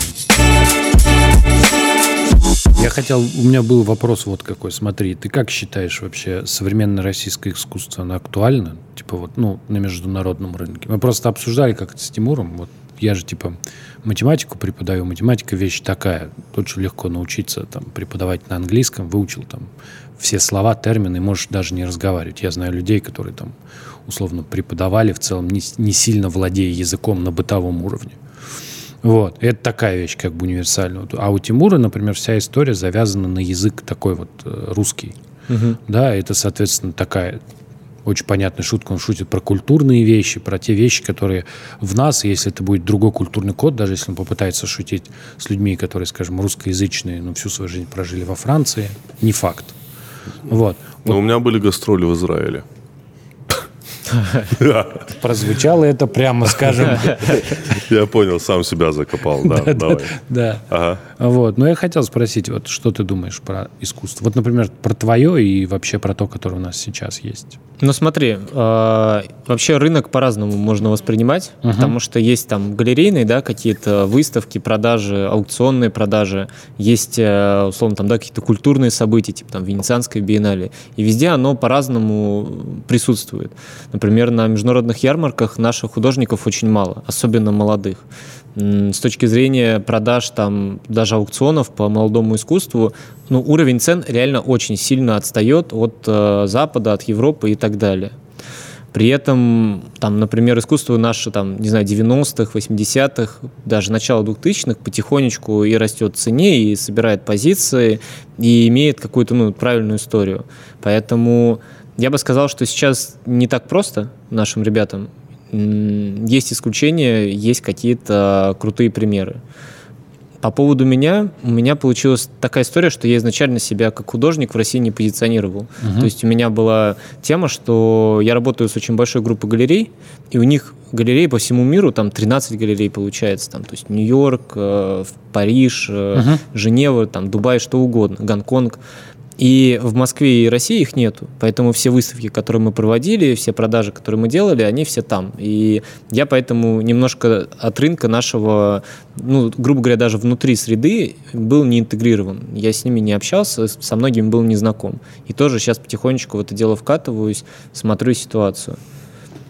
Я хотел, у меня был вопрос вот какой, смотри, ты как считаешь вообще современное российское искусство, оно актуально? Типа вот, ну, на международном рынке. Мы просто обсуждали как-то с Тимуром, вот я же типа математику преподаю, математика вещь такая, тут же легко научиться там преподавать на английском, выучил там все слова, термины, можешь даже не разговаривать. Я знаю людей, которые там условно преподавали, в целом не, не сильно владея языком на бытовом уровне. Вот. Это такая вещь, как бы универсальная. А у Тимура, например, вся история завязана на язык такой вот э, русский. Угу. Да, это, соответственно, такая очень понятная шутка. Он шутит про культурные вещи, про те вещи, которые в нас, если это будет другой культурный код, даже если он попытается шутить с людьми, которые, скажем, русскоязычные, но всю свою жизнь прожили во Франции, не факт. Вот. Но вот. у меня были гастроли в Израиле. Прозвучало это прямо, скажем. Я понял, сам себя закопал, да, давай. Да. Вот, но я хотел спросить, вот что ты думаешь про искусство? Вот, например, про твое и вообще про то, которое у нас сейчас есть. Ну смотри, э, вообще рынок по-разному можно воспринимать, потому что есть там галерейные, да, какие-то выставки, продажи, аукционные продажи, есть, э, условно, там, да, какие-то культурные события, типа там Венецианской биеннале, и везде оно по-разному присутствует. Например, на международных ярмарках наших художников очень мало, особенно молодых с точки зрения продаж там даже аукционов по молодому искусству, ну, уровень цен реально очень сильно отстает от э, Запада, от Европы и так далее. При этом, там, например, искусство наше, там, не знаю, 90-х, 80-х, даже начало 2000-х потихонечку и растет в цене, и собирает позиции, и имеет какую-то ну, правильную историю. Поэтому я бы сказал, что сейчас не так просто нашим ребятам есть исключения, есть какие-то крутые примеры. По поводу меня, у меня получилась такая история, что я изначально себя как художник в России не позиционировал. Угу. То есть у меня была тема, что я работаю с очень большой группой галерей, и у них галереи по всему миру, там 13 галерей получается, там, то есть Нью-Йорк, э, Париж, э, угу. Женева, там, Дубай, что угодно, Гонконг. И в Москве и России их нету. Поэтому все выставки, которые мы проводили, все продажи, которые мы делали, они все там. И я поэтому немножко от рынка нашего, ну, грубо говоря, даже внутри среды был не интегрирован. Я с ними не общался, со многими был не знаком. И тоже сейчас потихонечку в это дело вкатываюсь, смотрю ситуацию.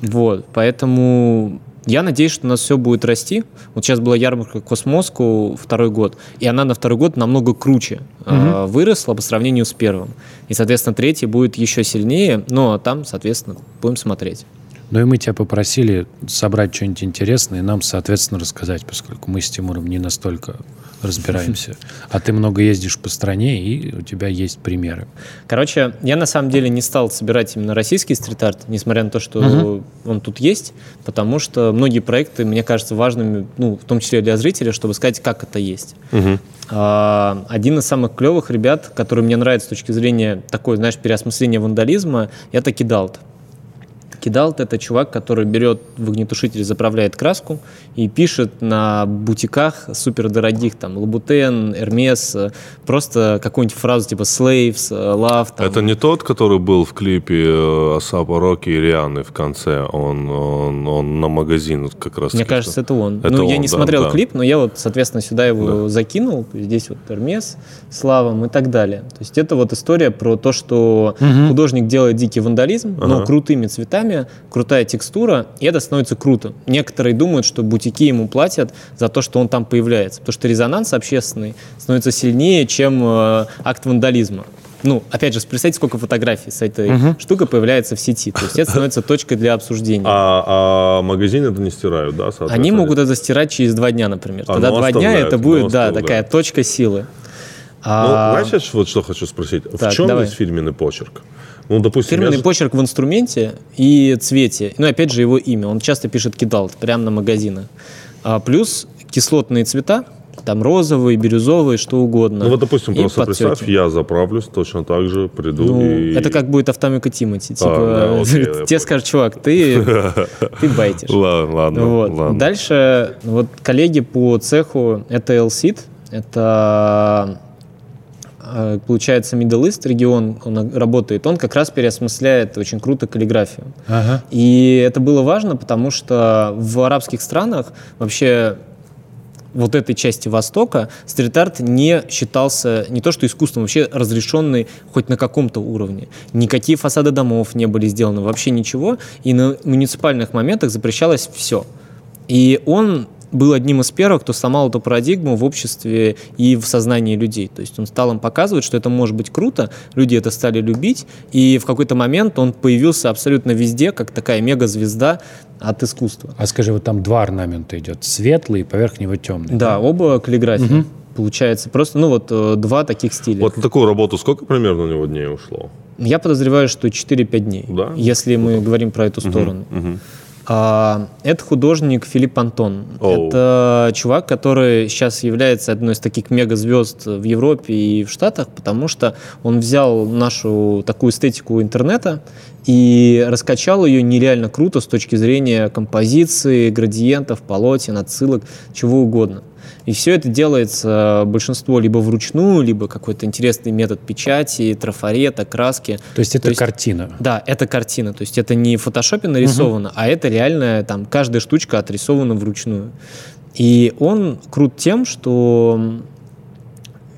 Вот, поэтому я надеюсь, что у нас все будет расти. Вот сейчас была ярмарка Космоску второй год, и она на второй год намного круче угу. э, выросла по сравнению с первым. И, соответственно, третий будет еще сильнее, но там, соответственно, будем смотреть. Ну и мы тебя попросили собрать что-нибудь интересное и нам, соответственно, рассказать, поскольку мы с Тимуром не настолько разбираемся. А ты много ездишь по стране, и у тебя есть примеры. Короче, я на самом деле не стал собирать именно российский стрит-арт, несмотря на то, что uh-huh. он тут есть, потому что многие проекты, мне кажется, важными, ну, в том числе для зрителя, чтобы сказать, как это есть. Uh-huh. А, один из самых клевых ребят, который мне нравится с точки зрения такой, знаешь, переосмысления вандализма, это Kidult. Kidult — это чувак, который берет в огнетушитель, заправляет краску и пишет на бутиках супердорогих, там, Louboutin, Hermès, просто какую-нибудь фразу типа «slaves», «love». Там. Это не тот, который был в клипе э, Асапа Роки и Рианы в конце? Он, он, он на магазин как раз. Мне кажется, это он. Это ну, он, я не да, смотрел да. клип, но я вот, соответственно, сюда его да. закинул. Здесь вот Эрмес, Славом и так далее. То есть это вот история про то, что угу. художник делает дикий вандализм, ага. но крутыми цветами, цветами, крутая текстура, и это становится круто. Некоторые думают, что бутики ему платят за то, что он там появляется, потому что резонанс общественный становится сильнее, чем э, акт вандализма ну, опять же, представьте, сколько фотографий с этой угу. штукой появляется в сети. То есть это становится точкой для обсуждения. А, а магазины это не стирают, да? Они могут это стирать через два дня, например. А, Тогда два дня это будет, да, такая точка силы. Ну, а... знаешь, вот что хочу спросить? Так, в чем давай. есть фирменный почерк? Ну, допустим, Фирменный я... почерк в инструменте и цвете. Ну, опять же, его имя. Он часто пишет кидал прямо на магазинах. А, плюс кислотные цвета, там розовый, бирюзовый, что угодно. Ну вот, допустим, и просто подтеки. представь, я заправлюсь, точно так же приду ну, и... Это как будет автомика Тимати. Типа, а, да, окей, тебе скажут, чувак, ты, ты байтишь. Ладно, ладно, вот. ладно. Дальше, вот коллеги по цеху, это LSIT, это получается, Middle East регион, он работает, он как раз переосмысляет очень круто каллиграфию. Ага. И это было важно, потому что в арабских странах вообще вот этой части Востока стрит-арт не считался не то что искусством, вообще разрешенный хоть на каком-то уровне. Никакие фасады домов не были сделаны, вообще ничего. И на муниципальных моментах запрещалось все. И он был одним из первых, кто сломал эту парадигму в обществе и в сознании людей. То есть он стал им показывать, что это может быть круто, люди это стали любить, и в какой-то момент он появился абсолютно везде, как такая мегазвезда от искусства. А скажи, вот там два орнамента идет, светлый и поверх него темный. Да, оба каллиграфии. Угу. Получается просто, ну вот, э, два таких стиля. Вот на такую работу сколько примерно у него дней ушло? Я подозреваю, что 4-5 дней, да? если мы говорим про эту сторону. Угу, угу. А, это художник Филипп Антон. Oh. Это чувак, который сейчас является одной из таких мегазвезд в Европе и в Штатах, потому что он взял нашу такую эстетику интернета и раскачал ее нереально круто с точки зрения композиции, градиентов, полотен, отсылок, чего угодно. И все это делается большинство либо вручную, либо какой-то интересный метод печати, трафарета, краски. То есть это То есть, картина? Да, это картина. То есть это не в фотошопе нарисовано, угу. а это реально там каждая штучка отрисована вручную. И он крут тем, что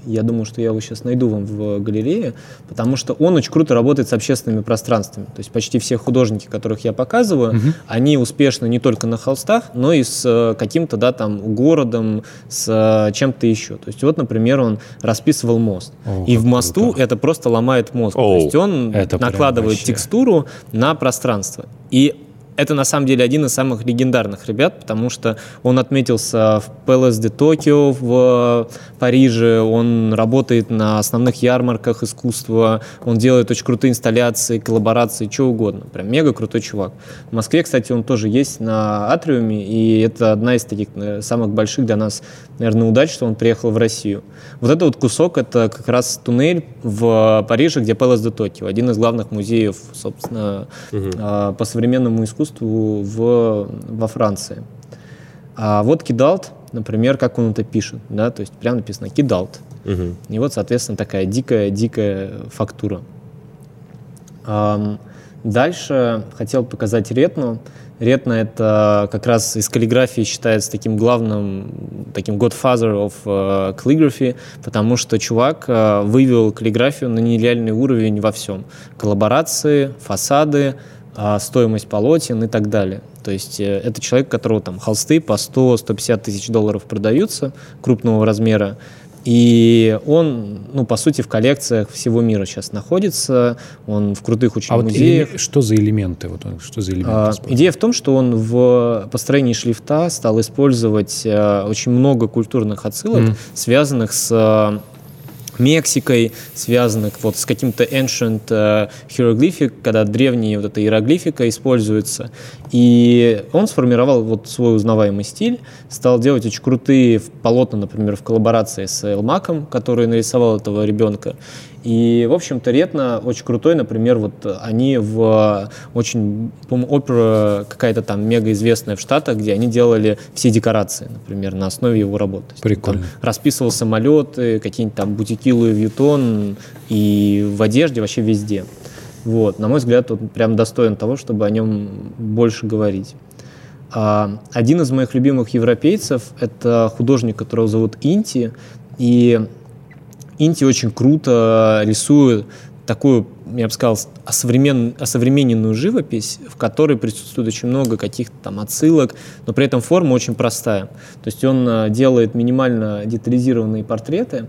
я думаю, что я его сейчас найду вам в галерее, потому что он очень круто работает с общественными пространствами. То есть почти все художники, которых я показываю, угу. они успешны не только на холстах, но и с э, каким-то, да, там, городом, с э, чем-то еще. То есть вот, например, он расписывал мост. О, и в мосту круто. это просто ломает мозг. О, То есть он накладывает текстуру на пространство. И это на самом деле один из самых легендарных ребят, потому что он отметился в de Tokyo в Париже, он работает на основных ярмарках искусства, он делает очень крутые инсталляции, коллаборации, что угодно. Прям мега крутой чувак. В Москве, кстати, он тоже есть на Атриуме, и это одна из таких э, самых больших для нас, наверное, удач, что он приехал в Россию. Вот этот вот кусок, это как раз туннель в Париже, где de Tokyo, один из главных музеев, собственно, угу. по современному искусству искусству в, во Франции. А вот кидалт, например, как он это пишет, да, то есть прямо написано кидалт. Угу. И вот, соответственно, такая дикая-дикая фактура. Дальше хотел показать ретну. Ретна — это как раз из каллиграфии считается таким главным, таким godfather of uh, calligraphy, потому что чувак uh, вывел каллиграфию на нереальный уровень во всем. Коллаборации, фасады, стоимость полотен и так далее. То есть э, это человек, у которого там холсты по 100-150 тысяч долларов продаются крупного размера, и он, ну, по сути, в коллекциях всего мира сейчас находится. Он в крутых очень а музеях. Вот что за элементы? Вот он, что за элементы а, идея в том, что он в построении шлифта стал использовать а, очень много культурных отсылок, mm. связанных с Мексикой, связанных вот с каким-то ancient uh, hieroglyphic, когда древняя вот эта иероглифика используется. И он сформировал вот свой узнаваемый стиль, стал делать очень крутые полотна, например, в коллаборации с Элмаком, который нарисовал этого ребенка. И, в общем-то, Ретно очень крутой, например, вот они в очень, по-моему, опера какая-то там мега известная в Штатах, где они делали все декорации, например, на основе его работы. Прикольно. Там расписывал самолеты, какие-нибудь там бутики Луи Вьютон и в одежде вообще везде. Вот, на мой взгляд, он прям достоин того, чтобы о нем больше говорить. А, один из моих любимых европейцев — это художник, которого зовут Инти, и Инти очень круто рисует такую, я бы сказал, осовремен, осовремененную живопись, в которой присутствует очень много каких-то там отсылок, но при этом форма очень простая. То есть он э, делает минимально детализированные портреты,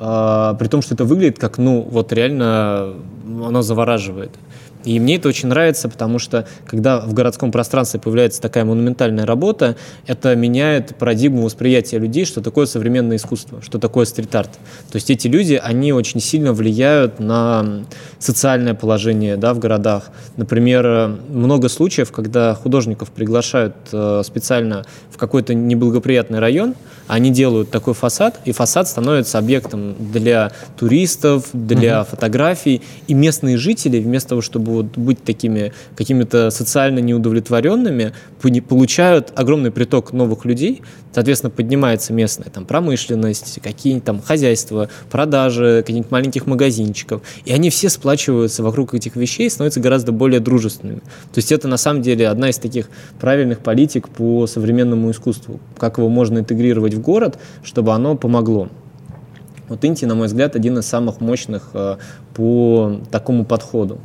э, при том, что это выглядит как, ну, вот реально оно завораживает. И мне это очень нравится, потому что когда в городском пространстве появляется такая монументальная работа, это меняет парадигму восприятия людей, что такое современное искусство, что такое стрит-арт. То есть эти люди, они очень сильно влияют на социальное положение да, в городах. Например, много случаев, когда художников приглашают э, специально в какой-то неблагоприятный район, они делают такой фасад, и фасад становится объектом для туристов, для угу. фотографий, и местные жители, вместо того, чтобы вот быть такими какими-то социально неудовлетворенными, получают огромный приток новых людей, соответственно, поднимается местная там промышленность, какие-нибудь там хозяйства, продажи каких-нибудь маленьких магазинчиков, и они все сплачиваются вокруг этих вещей и становятся гораздо более дружественными. То есть это на самом деле одна из таких правильных политик по современному искусству, как его можно интегрировать в город, чтобы оно помогло. Вот Инти, на мой взгляд, один из самых мощных э, по такому подходу.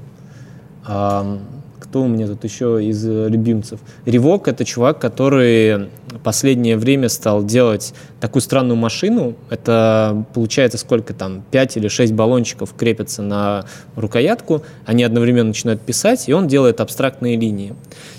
Кто у меня тут еще из э, любимцев. Ревок — это чувак, который последнее время стал делать такую странную машину. Это получается сколько там, 5 или 6 баллончиков крепятся на рукоятку, они одновременно начинают писать, и он делает абстрактные линии.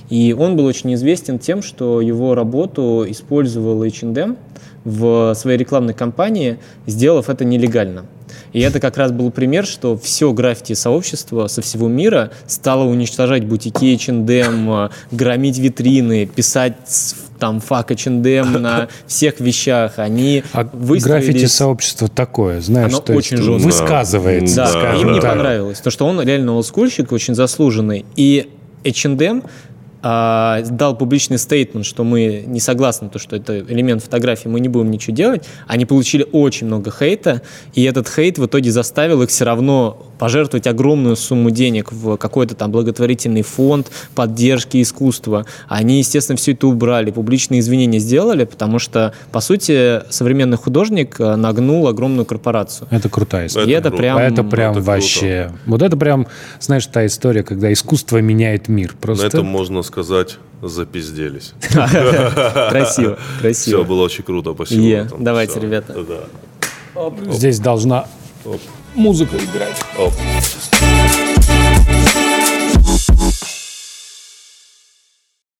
И он был очень известен тем, что его работу использовал H&M в своей рекламной кампании, сделав это нелегально. И это как раз был пример, что все граффити-сообщество со всего мира стало уничтожать бутики H&M, громить витрины, писать там фак H&M на всех вещах. Они А выстроились... граффити-сообщество такое, знаешь, Оно то есть очень жесткое. высказывается, Да, скажем им не так. понравилось. То, что он реально олдскульщик, очень заслуженный. И H&M а, дал публичный стейтмент, что мы не согласны, то, что это элемент фотографии, мы не будем ничего делать. Они получили очень много хейта, и этот хейт в итоге заставил их все равно пожертвовать огромную сумму денег в какой-то там благотворительный фонд поддержки искусства. Они, естественно, все это убрали, публичные извинения сделали, потому что, по сути, современный художник э, нагнул огромную корпорацию. Это крутая история. И это круто. прям... Это прям это круто. вообще... Вот это прям, знаешь, та история, когда искусство меняет мир. На Просто этом можно сказать, запизделись. Красиво, Все, красиво. было очень круто, спасибо. Давайте, ребята. Здесь должна музыка играть. Оп.